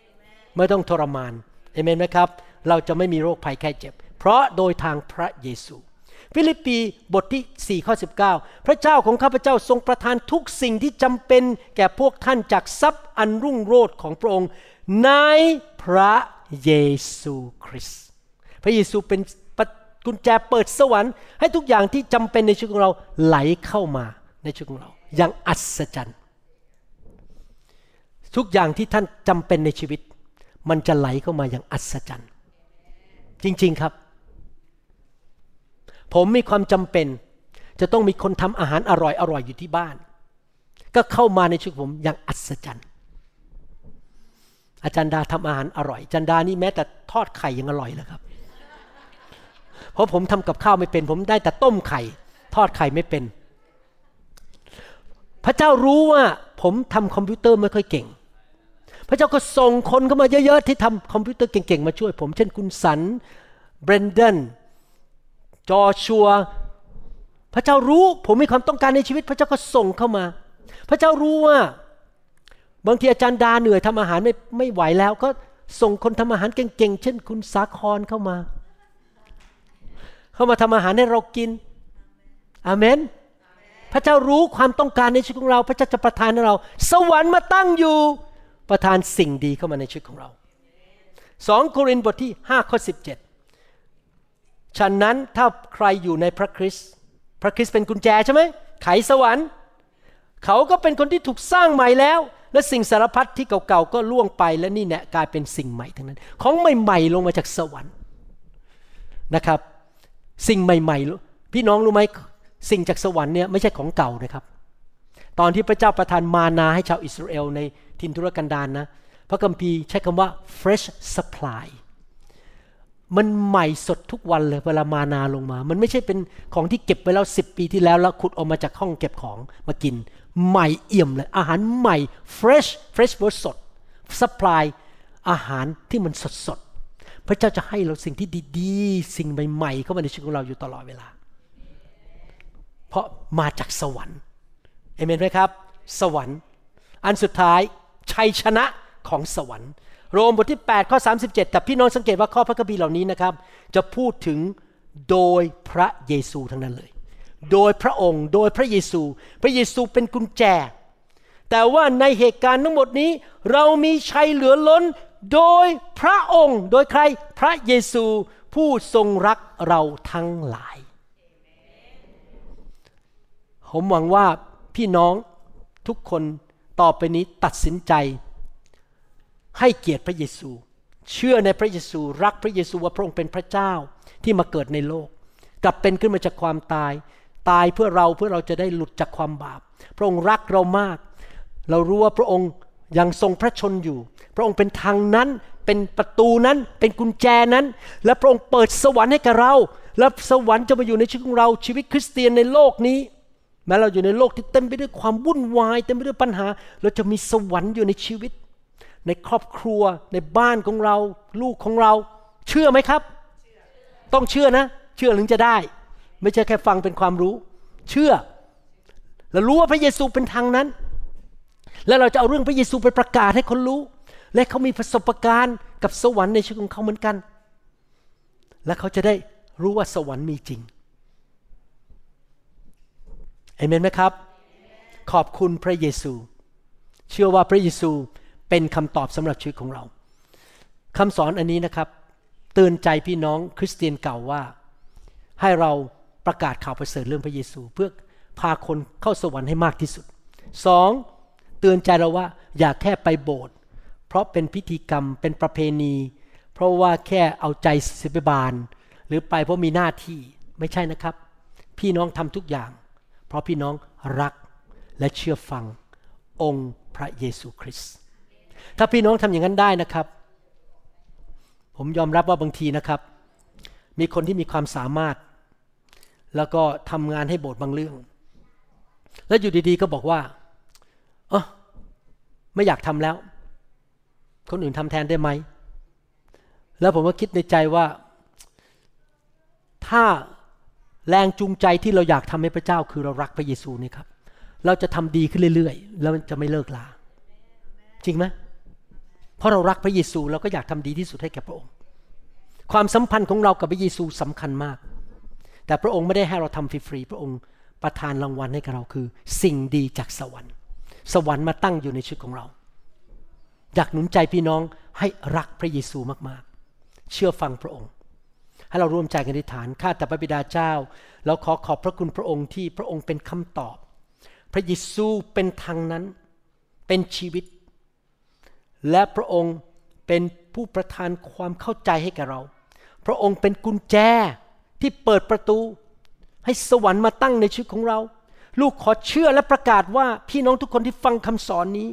ๆไม่ต้องทรมานเอเมนไหมครับ เราจะไม่มีโรคภัยไข้เจ็บ เพราะโดยทางพระเยซู ฟิลิปปีบทที่ 4 ข้อ 19 พระเจ้าของข้าพเจ้าทรงประทานทุกสิ่งที่จำเป็นแก่พวกท่านจากทรัพย์อันรุ่งโรจน์ของพระองค์ในพระเยซูคริสต์พระเยซูเป็นกุญแจเปิดสวรรค์ให้ทุกอย่างที่จำเป็นในชีวิตของเราไหลเข้ามาในชีวิตของเรา อย่างอัศจรรย์ ทุกอย่างที่ท่านจำเป็นในชีวิต มันจะไหลเข้ามาอย่างอัศจรรย์ จริง ๆครับ ผมมีความจำเป็น จะต้องมีคนทำอาหารอร่อยอร่อยอยู่ที่บ้าน ก็เข้ามาในชีวิตผมอย่างอัศจรรย์ อาจารย์ดาทำอาหารอร่อยอาจารย์ดานี่แม้แต่ทอดไข่ยังอร่อยเลยครับ เพราะผมทำกับข้าวไม่เป็น ผมได้แต่ต้มไข่ ทอดไข่ไม่เป็น พระเจ้ารู้ว่าผมทำคอมพิวเตอร์ไม่ค่อยเก่งพระเจ้าก็ส่งคนเข้ามาเยอะๆที่ทำคอมพิวเตอร์เก่งๆ มาช่วยผม เช่นคุณสัน เบรนเดน จอชัว พระเจ้ารู้ผมมีความต้องการในชีวิต พระเจ้าก็ส่งเข้ามา พระเจ้ารู้ว่า บางทีอาจารย์ดาเหนื่อยทำอาหารไม่ไม่ไหวแล้ว ก็ส่งคนทำอาหารเก่งๆเช่น คุณสาครเข้ามา เข้ามาทำอาหารให้เรากินอาเมนพระเจ้ารู้ความต้องการในชีวิตของเรา พระเจ้าจะประทานให้เรา สวรรค์มาตั้งอยู่ ประทานสิ่งดีเข้ามาในชีวิตของเราสองโครินธ์บทที่ 5 ข้อ 17 ฉะนั้นถ้าใครอยู่ในพระคริสต์พระคริสต์เป็นกุญแจใช่ไหมไขสวรรค์ เขาก็เป็นคนที่ถูกสร้างใหม่แล้ว และสิ่งสารพัดที่เก่าๆก็ล่วงไปและนี่แน่กลายเป็นสิ่งใหม่ทั้งนั้น ของใหม่ๆลงมาจากสวรรค์นะครับ สิ่งใหม่ๆพี่น้องรู้ไหมสิ่งจากสวรรค์เนี่ยไม่ใช่ของเก่านะครับ ตอนที่พระเจ้าประทานมานาให้ชาวอิสราเอลในทินทุรกันดารนนะพระคัมภีร์ใช้คำว่า fresh supply มันใหม่สดทุกวันเลยเวลามานาลงมา มันไม่ใช่เป็นของที่เก็บไปแล้วสิปีที่แล้วแล้วขุดออกมาจากห้องเก็บของมากิน ใหม่เอี่ยมเลย อาหารใหม่ fresh fresh เวอร์สด supply อาหารที่มันสดสดพระเจ้าจะให้เราสิ่งที่ดีๆ สิ่งใหม่ๆ เข้ามาในชีวิตของเราอยู่ตลอดเวลา เพราะมาจากสวรรค์เอเมนไหมครับ สวรรค์ อันสุดท้ายชัยชนะของสวรรค์ โรมบทที่ 8 ข้อ 37 แต่พี่น้องสังเกตว่าข้อพระคัมภีร์เหล่านี้นะครับ จะพูดถึงโดยพระเยซูทั้งนั้นเลย โดยพระองค์ โดยพระเยซู พระเยซูเป็นกุญแจ แต่ว่าในเหตุการณ์ทั้งหมดนี้ เรามีชัยเหลือล้นโดยพระองค์ โดยใครพระเยซูผู้ทรงรักเราทั้งหลาย ผมหวังว่าพี่น้องทุกคนต่อไปนี้ตัดสินใจ ให้เกียรติพระเยซู เชื่อในพระเยซูรักพระเยซูว่าพระองค์เป็นพระเจ้าที่มาเกิดในโลก กลับเป็นขึ้นมาจากความตาย ตายเพื่อเราเพื่อเราจะได้หลุดจากความบาป พระองค์รักเรามาก เรารู้ว่าพระองค์ยังทรงพระชนอยู่ พระองค์เป็นทางนั้นเป็นประตูนั้นเป็นกุญแจนั้น และพระองค์เปิดสวรรค์ให้กับเรา และสวรรค์จะมาอยู่ในชีวิตของเราชีวิตคริสเตียนในโลกนี้แม้เราอยู่ในโลกที่เต็มไปด้วยความวุ่นวายเต็มไปด้วยปัญหา เราจะมีสวรรค์อยู่ในชีวิต ในครอบครัว ในบ้านของเรา ลูกของเรา เชื่อไหมครับ ต้องเชื่อนะ เชื่อถึงจะได้ ไม่ใช่แค่ฟังเป็นความรู้ เชื่อเรารู้ว่าพระเยซูเป็นทางนั้น แล้วเราจะเอาเรื่องพระเยซูไปประกาศให้คนรู้ และเขามีประสบการณ์กับสวรรค์ในชีวิตของเขาเหมือนกัน และเขาจะได้รู้ว่าสวรรค์มีจริงเอเมนไหมครับ ขอบคุณพระเยซู เชื่อว่าพระเยซู เป็นคำตอบสำหรับชีวิตของเราคำสอนอันนี้นะครับเตือนใจพี่น้องคริสเตียนเก่าว่า ให้เราประกาศข่าวประเสริฐเรื่องพระเยซู เพื่อพาคนเข้าสวรรค์ให้มากที่สุดสองเตือนใจเราว่าอย่าแค่ไปโบสถ์เพราะเป็นพิธีกรรมเป็นประเพณี เพราะว่าแค่เอาใจศิบิบาล หรือไปเพราะมีหน้าที่ไม่ใช่นะครับ พี่น้องทำทุกอย่าง เพราะพี่น้องรักและเชื่อฟังองค์พระเยซูคริสต์ ถ้าพี่น้องทำอย่างนั้นได้นะครับ ผมยอมรับว่าบางทีนะครับ มีคนที่มีความสามารถ แล้วก็ทำงานให้โบสถ์บางเรื่อง แล้วอยู่ดีๆ ก็บอกว่าเออไม่อยากทำแล้ว คนอื่นทำแทนได้ไหม แล้วผมก็คิดในใจว่า ถ้าแรงจูงใจที่เราอยากทำให้พระเจ้า คือเรารักพระเยซูนี่ครับ เราจะทำดีขึ้นเรื่อยๆ แล้วจะไม่เลิกลา จริงไหม เพราะเรารักพระเยซูเราก็อยากทำดีที่สุดให้แก่พระองค์ ความสัมพันธ์ของเรากับพระเยซูสำคัญมาก แต่พระองค์ไม่ได้ให้เราทำฟรีๆพระองค์ประทานรางวัลให้กับเราคือ สิ่งดีจากสวรรค์ สวรรค์มาตั้งอยู่ในชีวิตของเรา อยากหนุนใจพี่น้องให้รักพระเยซูมากๆ เชื่อฟังพระองค์ ให้เราร่วมใจกันอธิษฐานข้าแต่พระบิดาเจ้าเราขอขอบพระคุณพระองค์ที่พระองค์เป็นคำตอบ พระเยซูเป็นทางนั้น เป็นชีวิต และพระองค์เป็นผู้ประทานความเข้าใจให้แก่เรา พระองค์เป็นกุญแจที่เปิดประตู ให้สวรรค์มาตั้งในชีวิตของเรา ลูกขอเชื่อและประกาศว่าพี่น้องทุกคนที่ฟังคำสอนนี้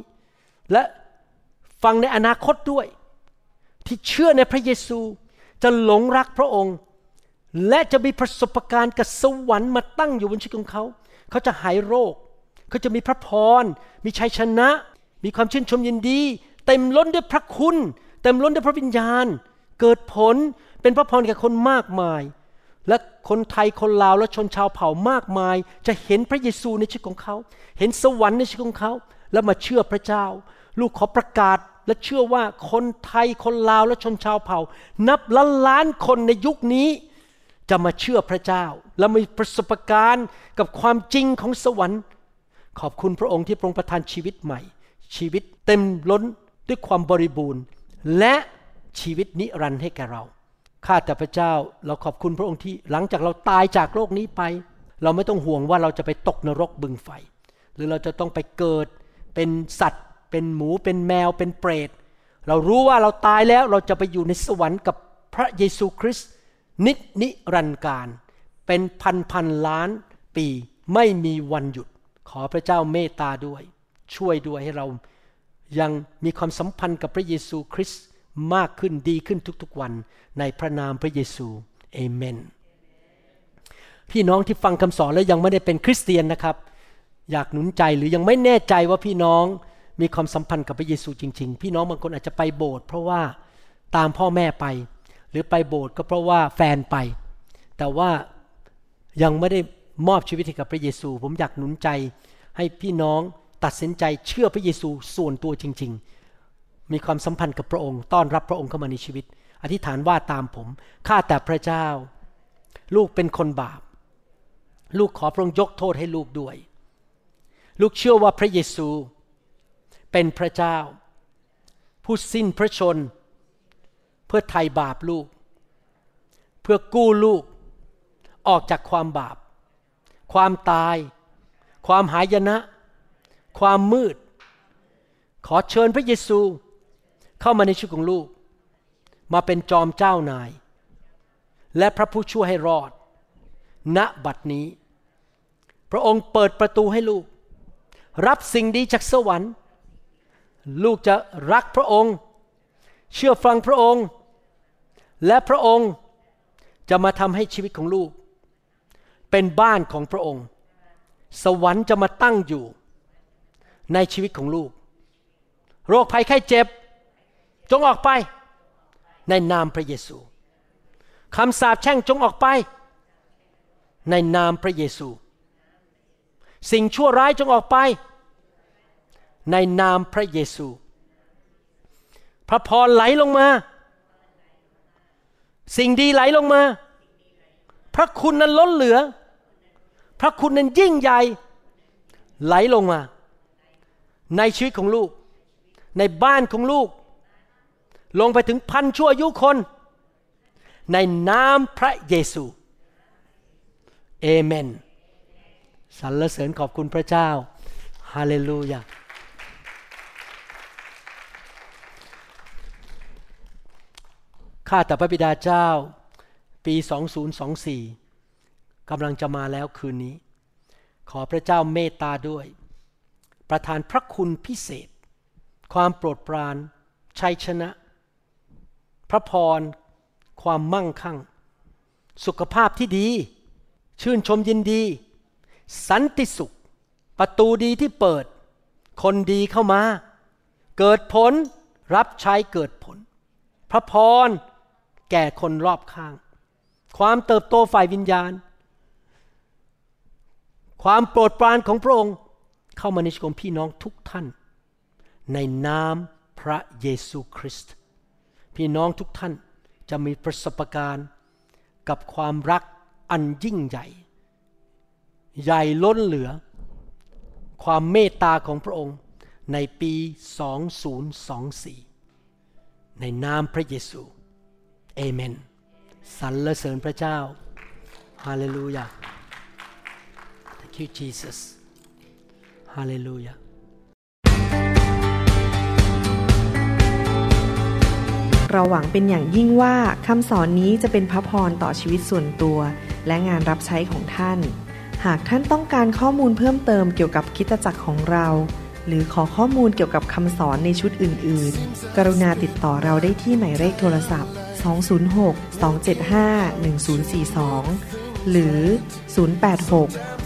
และฟังในอนาคตด้วย ที่เชื่อในพระเยซูจะหลงรักพระองค์ และจะมีประสบการณ์กับสวรรค์มาตั้งอยู่บนชีวิตของเขา เขาจะหายโรค เขาจะมีพระพร มีชัยชนะ มีความชื่นชมยินดี เต็มล้นด้วยพระคุณ เต็มล้นด้วยพระวิญญาณ เกิดผลเป็นพระพรแก่คนมากมาย และคนไทยคนลาวและชนชาวเผ่ามากมาย จะเห็นพระเยซูในชีวิตของเขา เห็นสวรรค์ในชีวิตของเขา แล้วมาเชื่อพระเจ้า ลูกขอประกาศและเชื่อว่าคนไทยคนลาวและชนชาวเผ่า นับล้านล้านคนในยุคนี้จะมาเชื่อพระเจ้า และมีประสบการณ์กับความจริงของสวรรค์ ขอบคุณพระองค์ที่พรงประทานชีวิตใหม่ ชีวิตเต็มล้น ด้วยความบริบูรณ์ และชีวิตนิรันดร์ให้แก่เรา ข้าแต่พระเจ้าเราขอบคุณพระองค์ที่หลังจากเราตายจากโลกนี้ไป เราไม่ต้องห่วงว่าเราจะไปตกนรกบึงไฟ หรือเราจะต้องไปเกิดเป็นสัตว์ เป็นหมูเป็นแมวเป็นเปรต เรารู้ว่าเราตายแล้วเราจะไปอยู่ในสวรรค์กับพระเยซูคริสต์นิจนิรันดร์การ เป็นพันพันล้านปีไม่มีวันหยุด ขอพระเจ้าเมตตาด้วย ช่วยด้วยให้เรา ยังมีความสัมพันธ์กับพระเยซูคริสต์มากขึ้นดีขึ้นทุกๆวันในพระนามพระเยซูเอเมนพี่น้องที่ฟังคำสอนแล้วยังไม่ได้เป็นคริสเตียนนะครับ อยากหนุนใจหรือยังไม่แน่ใจว่าพี่น้องมีความสัมพันธ์กับพระเยซูจริง ๆ พี่น้องบางคนอาจจะไปโบสถ์เพราะว่าตามพ่อแม่ไป หรือไปโบสถ์ก็เพราะว่าแฟนไป แต่ว่ายังไม่ได้มอบชีวิตให้กับพระเยซู ผมอยากหนุนใจให้พี่น้อง ตัดสินใจเชื่อพระเยซูส่วนตัวจริง ๆ มีความสัมพันธ์กับพระองค์ ต้อนรับพระองค์เข้ามาในชีวิต อธิษฐานว่าตามผม ข้าแต่พระเจ้า ลูกเป็นคนบาป ลูกขอพระองค์ยกโทษให้ลูกด้วย ลูกเชื่อว่าพระเยซู เป็นพระเจ้า ผู้สิ้นพระชน เพื่อไถ่บาปลูก เพื่อกู้ลูกออกจากความบาป ความตาย ความหายนะ ความมืด ขอเชิญพระเยซูเข้ามาในชีวิตของลูก มาเป็นจอมเจ้านาย และพระผู้ช่วยให้รอด ณบัดนี้ พระองค์เปิดประตูให้ลูก รับสิ่งดีจากสวรรค์ ลูกจะรักพระองค์ เชื่อฟังพระองค์ และพระองค์จะมาทำให้ชีวิตของลูก เป็นบ้านของพระองค์ สวรรค์จะมาตั้งอยู่ ในชีวิตของลูก โรคภัยไข้เจ็บ จงออกไป ในนามพระเยซูคำสาปแช่งจงออกไป ในนามพระเยซู สิ่งชั่วร้ายจงออกไป ในนามพระเยซู พระพรไหลลงมา สิ่งดีไหลลงมา พระคุณนั้นล้นเหลือ พระคุณนั้นยิ่งใหญ่ไหลลงมา ในชีวิตของลูก ในบ้านของลูก ลงไปถึงพันชั่วอายุคน ในนามพระเยซูเอเมนสรรเสริญขอบคุณพระเจ้าฮาเลลูยาข้าแต่พระบิดาเจ้าปี 2024กำลังจะมาแล้วคืนนี้ ขอพระเจ้าเมตตาด้วย ประทานพระคุณพิเศษ ความโปรดปรานชัยชนะ พระพร ความมั่งคั่ง สุขภาพที่ดี ชื่นชมยินดี สันติสุข ประตูดีที่เปิด คนดีเข้ามา เกิดผล รับใช้เกิดผล พระพร แก่คนรอบข้าง ความเติบโตฝ่ายวิญญาณ ความโปรดปรานของพระองค์ เข้ามาในชีวิตของพี่น้องทุกท่าน ในนามพระเยซูคริสต์พี่น้องทุกท่านจะมีประสบการณ์กับความรักอันยิ่งใหญ่ ใหญ่ล้นเหลือ ความเมตตาของพระองค์ในปี 2024 ในนามพระเยซูเอเมนสรรเสริญพระเจ้าฮาเลลูยา Thank you Jesus ฮาเลลูยาเราหวังเป็นอย่างยิ่งว่าคำสอนนี้จะเป็นพระพรต่อชีวิตส่วนตัว และงานรับใช้ของท่าน หากท่านต้องการข้อมูลเพิ่มเติมเกี่ยวกับคริดจักรของเรา หรือขอข้อมูลเกี่ยวกับคำสอนในชุดอื่น ๆ กรุณาติดต่อเราได้ที่หมายเลขโทรศัพท์ 206 275 1042 หรือ 086